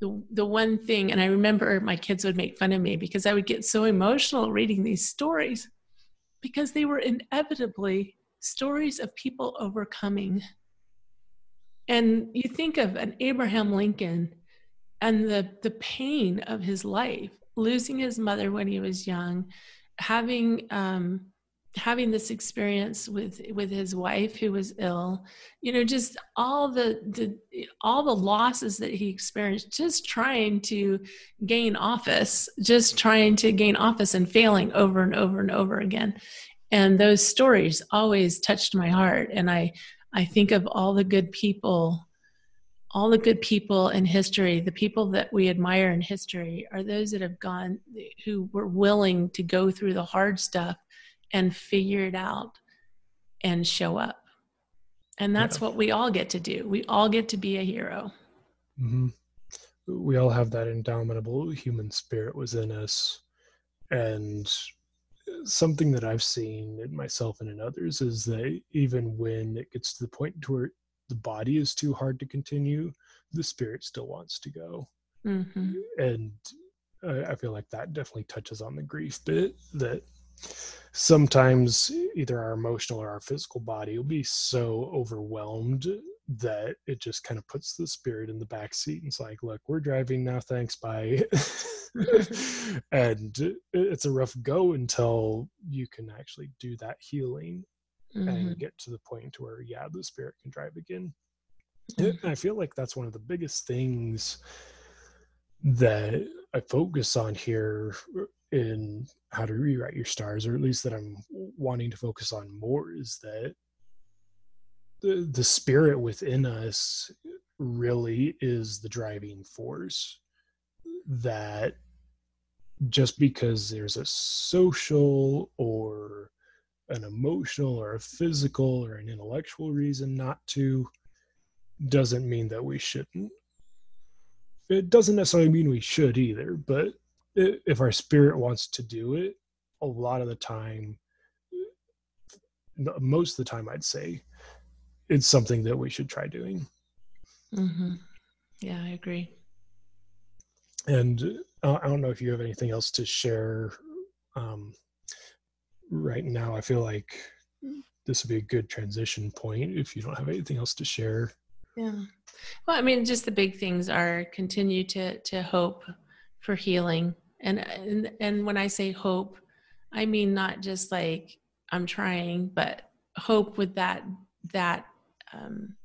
S2: The, the one thing and i remember my kids would make fun of me because i would get so emotional reading these stories because they were inevitably stories of people overcoming. And you think of an Abraham Lincoln and the the pain of his life losing his mother when he was young having um having this experience with with his wife who was ill you know just all the the all the losses that he experienced just trying to gain office just trying to gain office and failing over and over and over again and those stories always touched my heart and i i think of all the good people all the good people in history the people that we admire in history are those that have gone who were willing to go through the hard stuff and figure it out and show up. And that's yeah. what we all get to do. We all get to be a hero.
S1: Mm-hmm. We all have that indomitable human spirit within us. And something that I've seen in myself and in others is that even when it gets to the point to where the body is too hard to continue, the spirit still wants to go. Mm-hmm. And I feel like that definitely touches on the grief bit that sometimes either our emotional or our physical body will be so overwhelmed that it just kind of puts the spirit in the back seat and it's like look we're driving now thanks bye and it's a rough go until you can actually do that healing mm-hmm. and get to the point where yeah the spirit can drive again mm-hmm. i feel like that's one of the biggest things that i focus on here in how to rewrite your stars, or at least that I'm wanting to focus on more, is that the the spirit within us really is the driving force. That just because there's a social or an emotional or a physical or an intellectual reason not to doesn't mean that we shouldn't. It doesn't necessarily mean we should either, but if our spirit wants to do it a lot of the time uh, most of the time i'd say it's something that we should try doing.
S2: Mm-hmm. yeah i agree.
S1: And uh, i don't know if you have anything else to share um, right now. I feel like this would be a good transition point if you don't have anything else to share.
S2: Yeah. Well i mean just the big things are continue to to hope for healing. And and and when i say hope i mean not just like i'm trying but hope with that that um,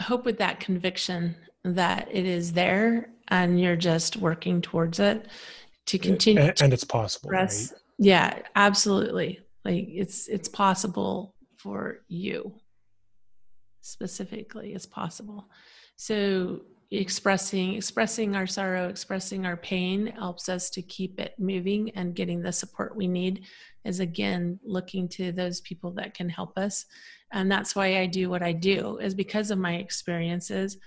S2: hope with that conviction that it is there and you're just working towards it to continue
S1: and, and it's possible right?
S2: yeah absolutely. Like it's it's possible for you. Specifically it's possible. So expressing expressing our sorrow expressing our pain helps us to keep it moving and getting the support we need is again looking to those people that can help us. And that's why i do what i do is because of my experiences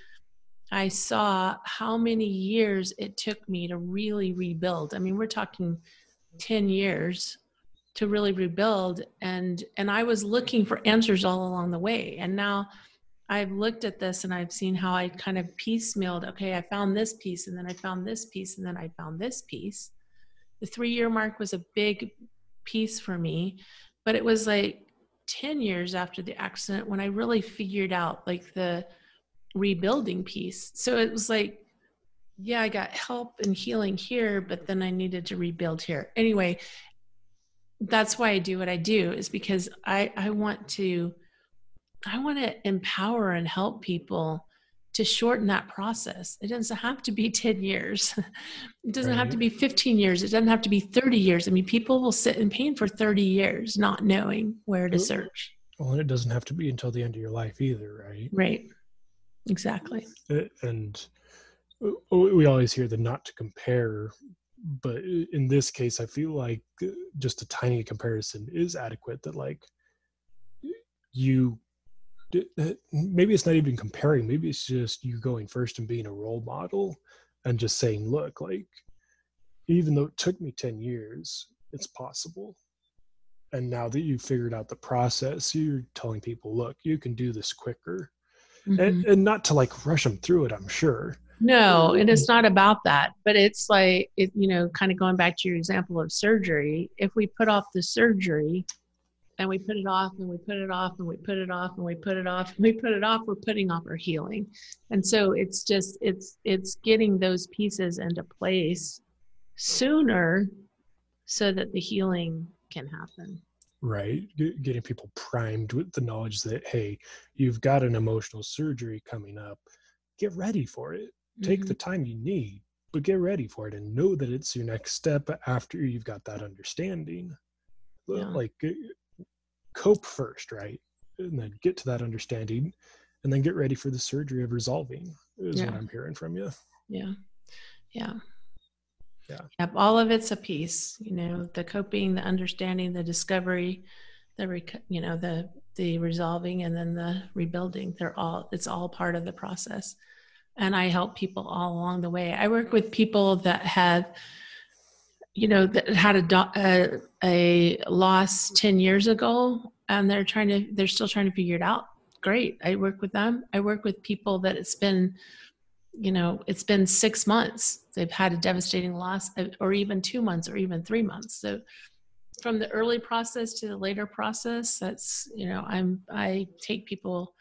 S2: i saw how many years it took me to really rebuild. I mean we're talking 10 years to really rebuild and and i was looking for answers all along the way. And now I've looked at this and I've seen how I kind of piecemealed. Okay, I found this piece, and then I found this piece, and then I found this piece. The three year mark was a big piece for me, but it was like 10 years after the accident when I really figured out like the rebuilding piece. So it was like, yeah, I got help and healing here, but then I needed to rebuild here. Anyway, that's why I do what I do, is because I, I want to I want to empower and help people to shorten that process. It doesn't have to be 10 years. It doesn't right. have to be 15 years. It doesn't have to be 30 years. I mean, people will sit in pain for 30 years not knowing where to search.
S1: Well, and it doesn't have to be until the end of your life either, right?
S2: Right. Exactly.
S1: And we always hear the not to compare, but in this case, I feel like uh, just a tiny comparison is adequate that, like, you uh, maybe it's not even comparing. Maybe it's just you going first and being a role model and just saying look like even though it took me 10 years it's possible. And now that you've figured out the process you're telling people look you can do this quicker. Mm-hmm. and, and not to like rush them through it i'm sure.
S2: No and it's not about that but it's like it, you know kind of going back to your example of surgery if we put off the surgery and we put it off and we put it off and we put it off and we put it off and we put it off we're putting off our healing. And so it's just it's it's getting those pieces into place sooner so that the healing can happen.
S1: Right. Getting people primed with the knowledge that hey you've got an emotional surgery coming up. Get ready for it. Take mm-hmm. the time you need but get ready for it and know that it's your next step after you've got that understanding. Yeah. like cope first, right? And then get to that understanding and then get ready for the surgery of resolving is yeah. what I'm hearing from you.
S2: Yeah. Yeah.
S1: Yeah.
S2: Yep. All of it's a piece, you know, the coping, the understanding, the discovery, the, rec- you know, the, the resolving and then the rebuilding. They're all, it's all part of the process. And I help people all along the way. I work with people that have, you know, that had a, a, a loss 10 years ago and they're trying to, they're still trying to figure it out. Great. I work with them. I work with people that it's been, you know, it's been six months. They've had a devastating loss uh, or even two months or even three months. So from the early process to the later process, that's, you know, I'm, I take people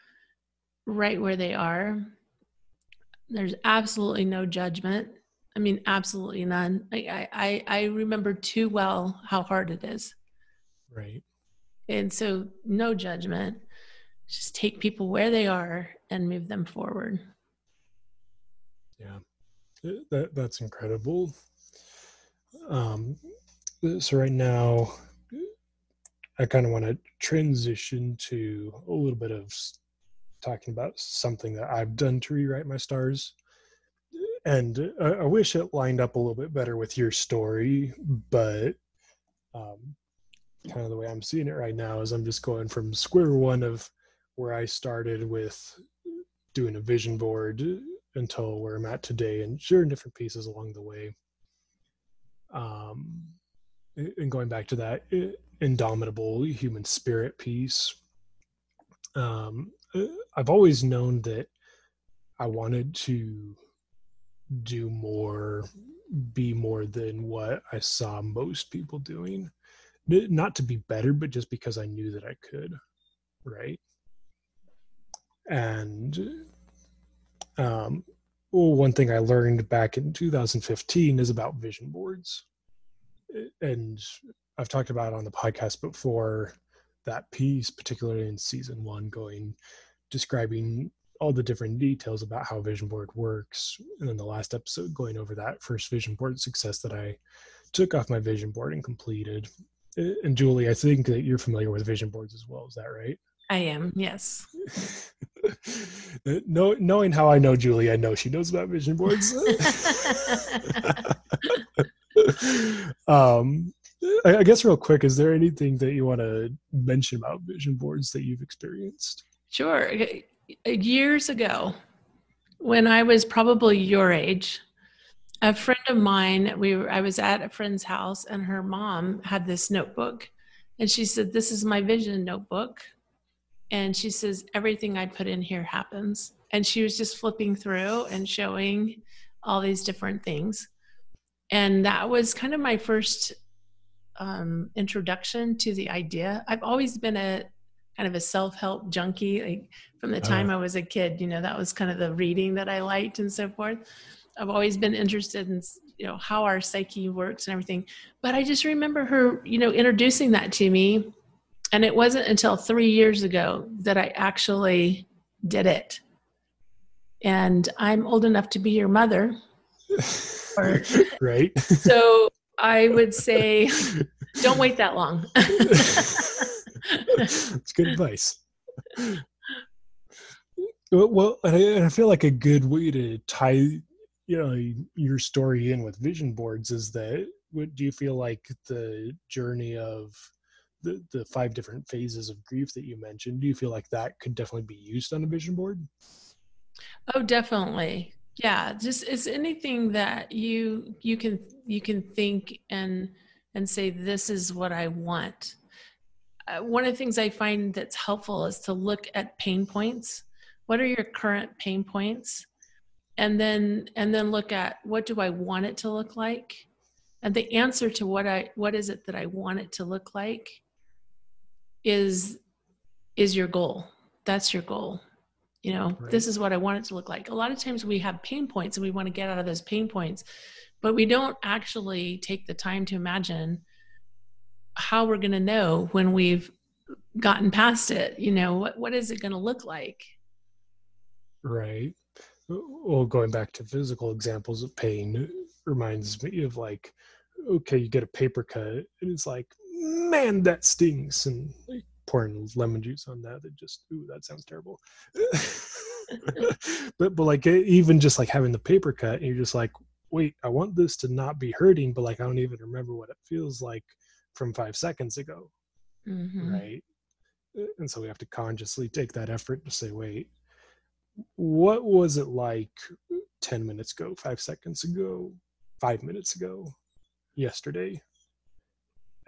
S2: right where they are. There's absolutely no judgment I mean, absolutely none. I, I, I remember too well how hard it is.
S1: Right.
S2: And so, no judgment. Just take people where they are and move them forward.
S1: Yeah, that that's incredible. Um, so right now, I kind of want to transition to a little bit of talking about something that I've done to rewrite my stars and I, I, wish it lined up a little bit better with your story, but um, kind of the way I'm seeing it right now is I'm just going from square one of where I started with doing a vision board until where I'm at today, and sharing different pieces along the way. Um, and going back to that indomitable human spirit piece, um, I've always known that I wanted to do more, be more than what I saw most people doing. Not to be better, but just because I knew that I could, right? And um, well, one thing I learned back in 2015 is about vision boards. And I've talked about on the podcast before that piece, particularly in season one, going describing all the different details about how vision board works and then the last episode going over that first vision board success that i took off my vision board and completed. And julie i think that you're familiar with vision boards as well is that right?
S2: I am yes.
S1: No, knowing how i know julie i know she knows about vision boards. Um I guess real quick is there anything that you want to mention about vision boards that you've experienced?
S2: Sure years ago, when I was probably your age, a friend of mine, we were, I was at a friend's house and her mom had this notebook and she said, This is my vision notebook. And she says, Everything I put in here happens. And she was just flipping through and showing all these different things. And that was kind of my first um, introduction to the idea. I've always been a kind of a self-help junkie like from the time uh, I was a kid you know that was kind of the reading that I liked and so forth. I've always been interested in you know how our psyche works and everything but I just remember her you know introducing that to me and it wasn't until 3 years ago that I actually did it. And I'm old enough to be your mother.
S1: Or, right.
S2: So I would say don't wait that long
S1: it's good advice. Well, I feel like a good way to tie, you know, your story in with vision boards is that. What Do you feel like the journey of the the five different phases of grief that you mentioned? Do you feel like that could definitely be used on a vision board?
S2: Oh, definitely. Yeah, just it's anything that you you can you can think and and say this is what I want uh, one of the things I find that's helpful is to look at pain points. What are your current pain points? And then and then look at what do I want it to look like? And the answer to what I what is it that I want it to look like is is your goal that's your goal you know right. this is what i want it to look like a lot of times we have pain points and we want to get out of those pain points but we don't actually take the time to imagine how we're going to know when we've gotten past it you know what what is it going to look like?
S1: Right. Well going back to physical examples of pain reminds me of like okay you get a paper cut and it's like man that stings and like pouring lemon juice on that it just ooh that sounds terrible. But but like even just like having the paper cut and you're just like wait i want this to not be hurting but like i don't even remember what it feels like from five seconds ago mm-hmm. right and so we have to consciously take that effort to say wait what was it like 10 minutes ago 5 seconds ago 5 minutes ago yesterday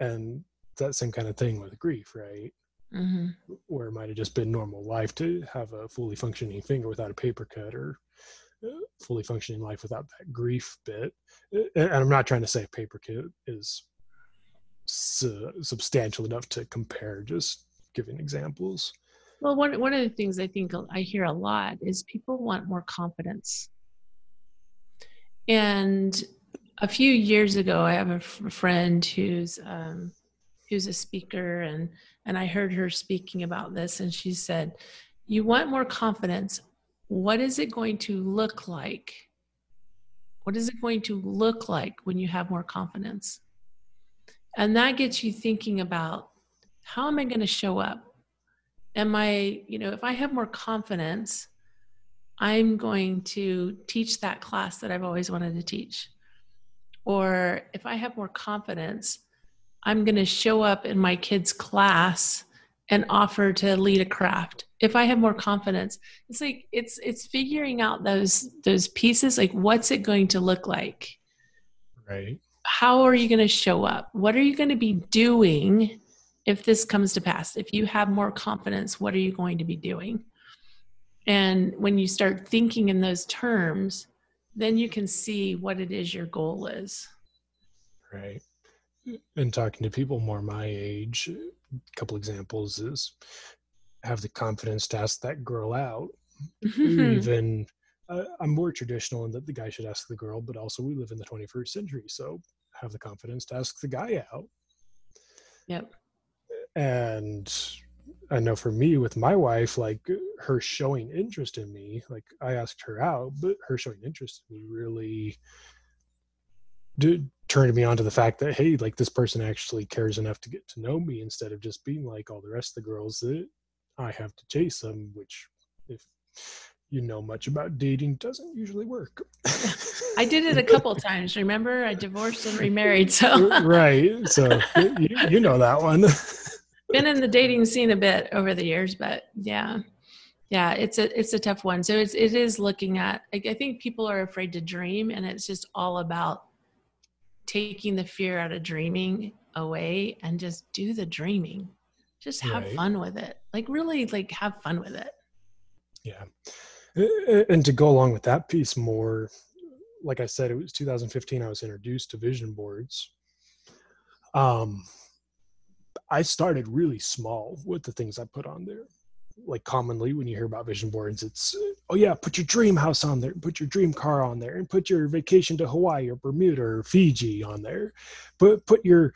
S1: and that same kind of thing with grief right mm-hmm. where it might have just been normal life to have a fully functioning finger without a paper cut or fully functioning life without that grief bit and i'm not trying to say paper cut is su- substantial enough to compare just giving examples.
S2: Well one, one of the things i think i hear a lot is people want more confidence. And a few years ago i have a friend who's um, who's a speaker and and i heard her speaking about this and she said you want more confidence. What is it going to look like? What is it going to look like when you have more confidence and that gets you thinking about how am i going to show up am i you know if i have more confidence i'm going to teach that class that i've always wanted to teach or if i have more confidence I'm going to show up in my kids' class and offer to lead a craft. If I have more confidence, it's like it's it's figuring out those those pieces like what's it going to look like?
S1: Right.
S2: How are you going to show up? What are you going to be doing if this comes to pass? If you have more confidence, what are you going to be doing? And when you start thinking in those terms, then you can see what it is your goal is.
S1: Right and talking to people more my age, a couple examples is have the confidence to ask that girl out. Even uh, I'm more traditional in that the guy should ask the girl, but also we live in the 21st century, so have the confidence to ask the guy out.
S2: Yep.
S1: And I know for me with my wife, like her showing interest in me, like I asked her out, but her showing interest in me really did, turned me on to the fact that hey like this person actually cares enough to get to know me instead of just being like all the rest of the girls that i have to chase them which if you know much about dating doesn't usually work.
S2: I did it a couple times remember? I divorced and remarried so.
S1: Right so you, you know that one.
S2: Been in the dating scene a bit over the years but yeah. Yeah it's a it's a tough one. So it's it is looking at i think people are afraid to dream and it's just all about taking the fear out of dreaming away and just do the dreaming. Just have right. fun with it. Like really like have fun with it.
S1: Yeah and to go along with that piece more like i said it was 2015 i was introduced to vision boards. Um i started really small with the things i put on there. Like commonly when you hear about vision boards it's oh yeah put your dream house on there put your dream car on there and put your vacation to hawaii or bermuda or fiji on there. Put put your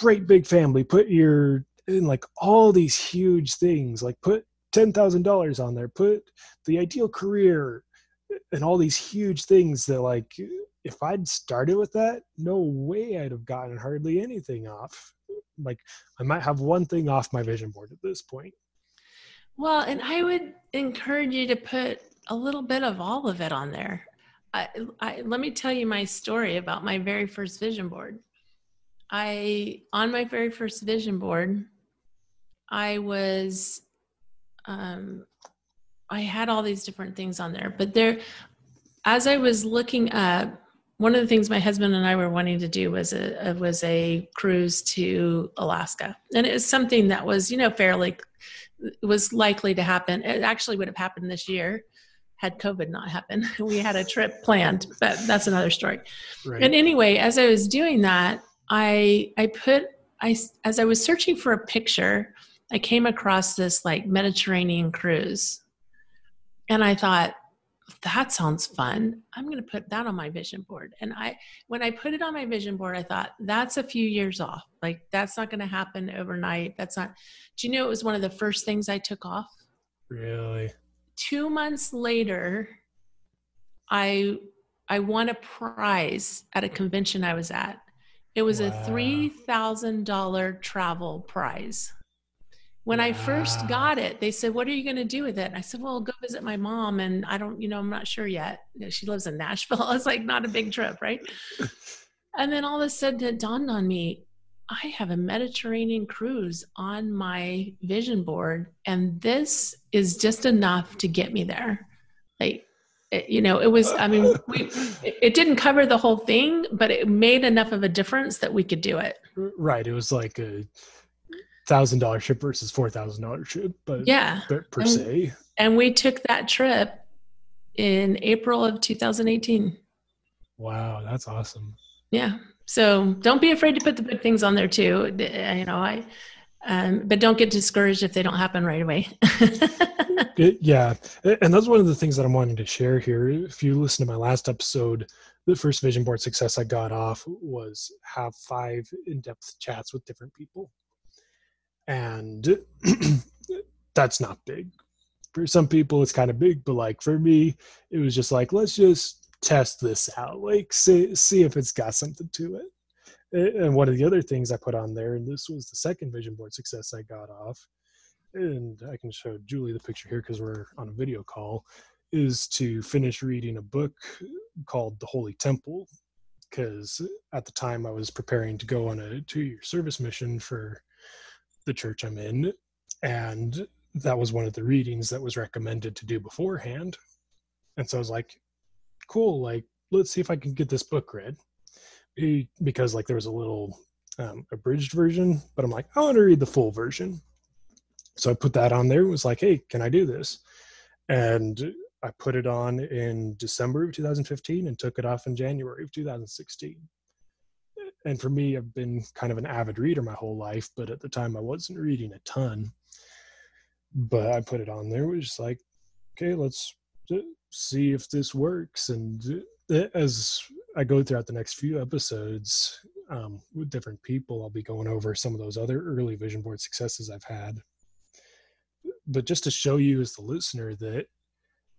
S1: great big family put your in like all these huge things like put $10,000 on there put the ideal career and all these huge things that like if I'd started with that no way I'd have gotten hardly anything off like I might have one thing off my vision board at this point
S2: well, and I would encourage you to put a little bit of all of it on there. I, I, let me tell you my story about my very first vision board. I, on my very first vision board, I was, um, I had all these different things on there, but there, as I was looking up, one of the things my husband and I were wanting to do was a was a cruise to Alaska, and it was something that was you know fairly was likely to happen. It actually would have happened this year had COVID not happened. we had a trip planned, but that's another story. Right. And anyway, as I was doing that, I I put I as I was searching for a picture, I came across this like Mediterranean cruise. And I thought, that sounds fun. I'm going to put that on my vision board. And I when I put it on my vision board, I thought that's a few years off. Like that's not going to happen overnight. That's not Do you know it was one of the first things I took off?
S1: Really?
S2: 2 months later, I I won a prize at a convention I was at. It was wow. a $3,000 travel prize. When wow. I first got it, they said, What are you going to do with it? And I said, Well, go visit my mom. And I don't, you know, I'm not sure yet. She lives in Nashville. It's like, Not a big trip, right? and then all of a sudden it dawned on me I have a Mediterranean cruise on my vision board, and this is just enough to get me there. Like, it, you know, it was, I mean, we, it didn't cover the whole thing, but it made enough of a difference that we could do it.
S1: Right. It was like a thousand dollar ship versus four thousand dollar ship, but
S2: yeah,
S1: per, per
S2: and,
S1: se.
S2: And we took that trip in April of 2018.
S1: Wow, that's awesome.
S2: Yeah. So don't be afraid to put the good things on there too. You know, I, um, but don't get discouraged if they don't happen right away.
S1: it, yeah, and that's one of the things that I'm wanting to share here. If you listen to my last episode, the first vision board success I got off was have five in-depth chats with different people and that's not big. For some people it's kind of big but like for me it was just like let's just test this out. Like see, see if it's got something to it. And one of the other things i put on there and this was the second vision board success i got off and i can show julie the picture here because we're on a video call is to finish reading a book called the holy temple because at the time i was preparing to go on a two-year service mission for the church I'm in, and that was one of the readings that was recommended to do beforehand. And so I was like, cool, like, let's see if I can get this book read. Because, like, there was a little um, abridged version, but I'm like, I want to read the full version. So I put that on there. It was like, hey, can I do this? And I put it on in December of 2015 and took it off in January of 2016 and for me i've been kind of an avid reader my whole life but at the time i wasn't reading a ton. But i put it on there it was just like okay let's see if this works. And uh, as i go throughout the next few episodes um, with different people i'll be going over some of those other early vision board successes i've had. But just to show you as the listener that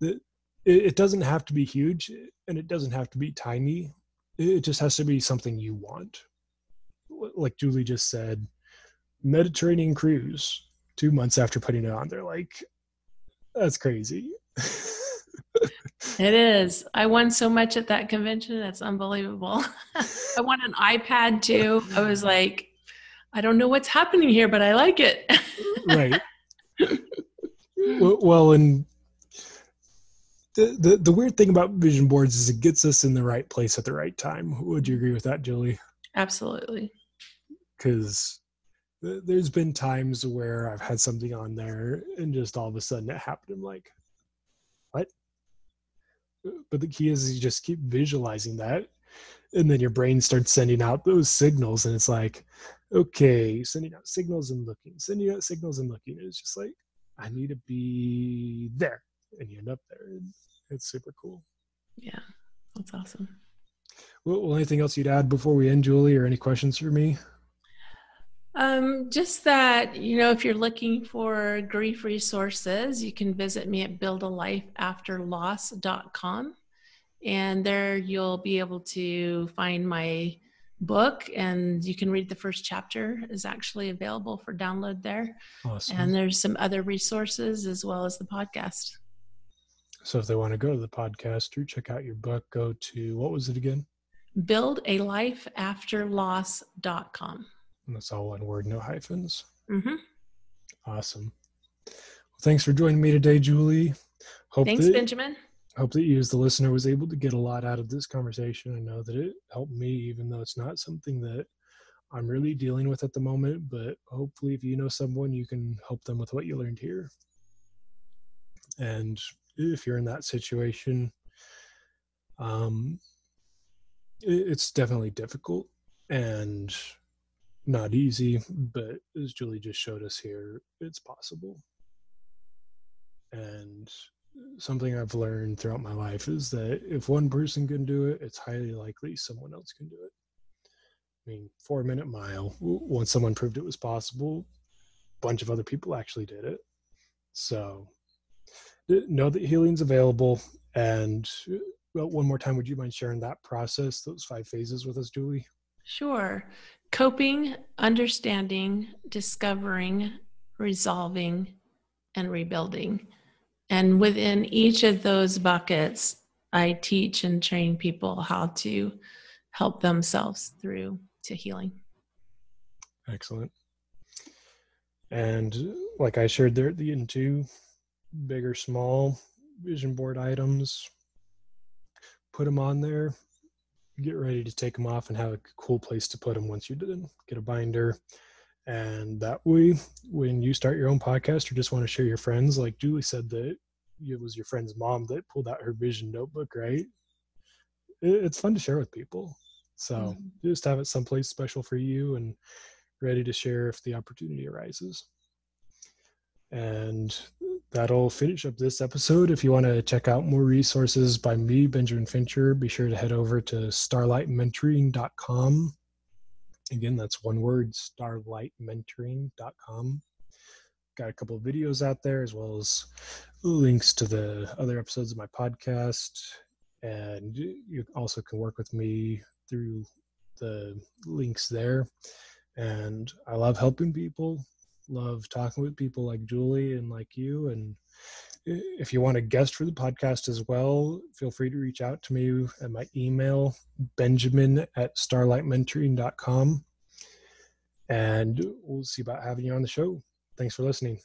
S1: that it doesn't have to be huge and it doesn't have to be tiny it just has to be something you want. Like julie just said mediterranean cruise two months after putting it on they're like that's crazy.
S2: It is. I won so much at that convention that's unbelievable. I won an ipad too. I was like i don't know what's happening here but i like it.
S1: Right. Well and the, the the weird thing about vision boards is it gets us in the right place at the right time. Would you agree with that, Julie?
S2: Absolutely.
S1: Because th- there's been times where I've had something on there and just all of a sudden it happened. I'm like, what? But the key is you just keep visualizing that, and then your brain starts sending out those signals, and it's like, okay, sending out signals and looking, sending out signals and looking. It's just like I need to be there and you end up there. It's super cool.
S2: Yeah, that's awesome.
S1: Well, well, anything else you'd add before we end, Julie, or any questions for me?
S2: Um, just that, you know, if you're looking for grief resources, you can visit me at buildalifeafterloss.com. And there you'll be able to find my book and you can read the first chapter is actually available for download there. Awesome. And there's some other resources as well as the podcast.
S1: So if they want to go to the podcast or check out your book, go to what was it again?
S2: Buildalifeafterloss.com.
S1: And that's all one word, no hyphens.
S2: Mm-hmm.
S1: Awesome. Well, thanks for joining me today, Julie.
S2: Hope thanks, that, Benjamin.
S1: Hope that you, as the listener, was able to get a lot out of this conversation. I know that it helped me, even though it's not something that I'm really dealing with at the moment. But hopefully, if you know someone, you can help them with what you learned here. And if you're in that situation um, it's definitely difficult and not easy, but as Julie just showed us here, it's possible. And something I've learned throughout my life is that if one person can do it, it's highly likely someone else can do it. I mean, four minute mile, once someone proved it was possible, a bunch of other people actually did it. So know that healing's available. And well, one more time, would you mind sharing that process, those five phases with us, Julie?
S2: Sure. Coping, understanding, discovering, resolving, and rebuilding. And within each of those buckets, I teach and train people how to help themselves through to healing.
S1: Excellent. And like I shared there at the end too, big or small vision board items, put them on there, get ready to take them off and have a cool place to put them once you did get a binder and that way, when you start your own podcast or just want to share your friends, like Julie said, that it was your friend's mom that pulled out her vision notebook, right? It's fun to share with people. So mm-hmm. just have it someplace special for you and ready to share if the opportunity arises. And that'll finish up this episode. If you want to check out more resources by me, Benjamin Fincher, be sure to head over to starlightmentoring.com Again, that's one word, starlightmentoring.com. Got a couple of videos out there as well as links to the other episodes of my podcast. And you also can work with me through the links there. And I love helping people, love talking with people like Julie and like you. And if you want a guest for the podcast as well, feel free to reach out to me at my email, benjamin at starlightmentoring.com. And we'll see about having you on the show. Thanks for listening.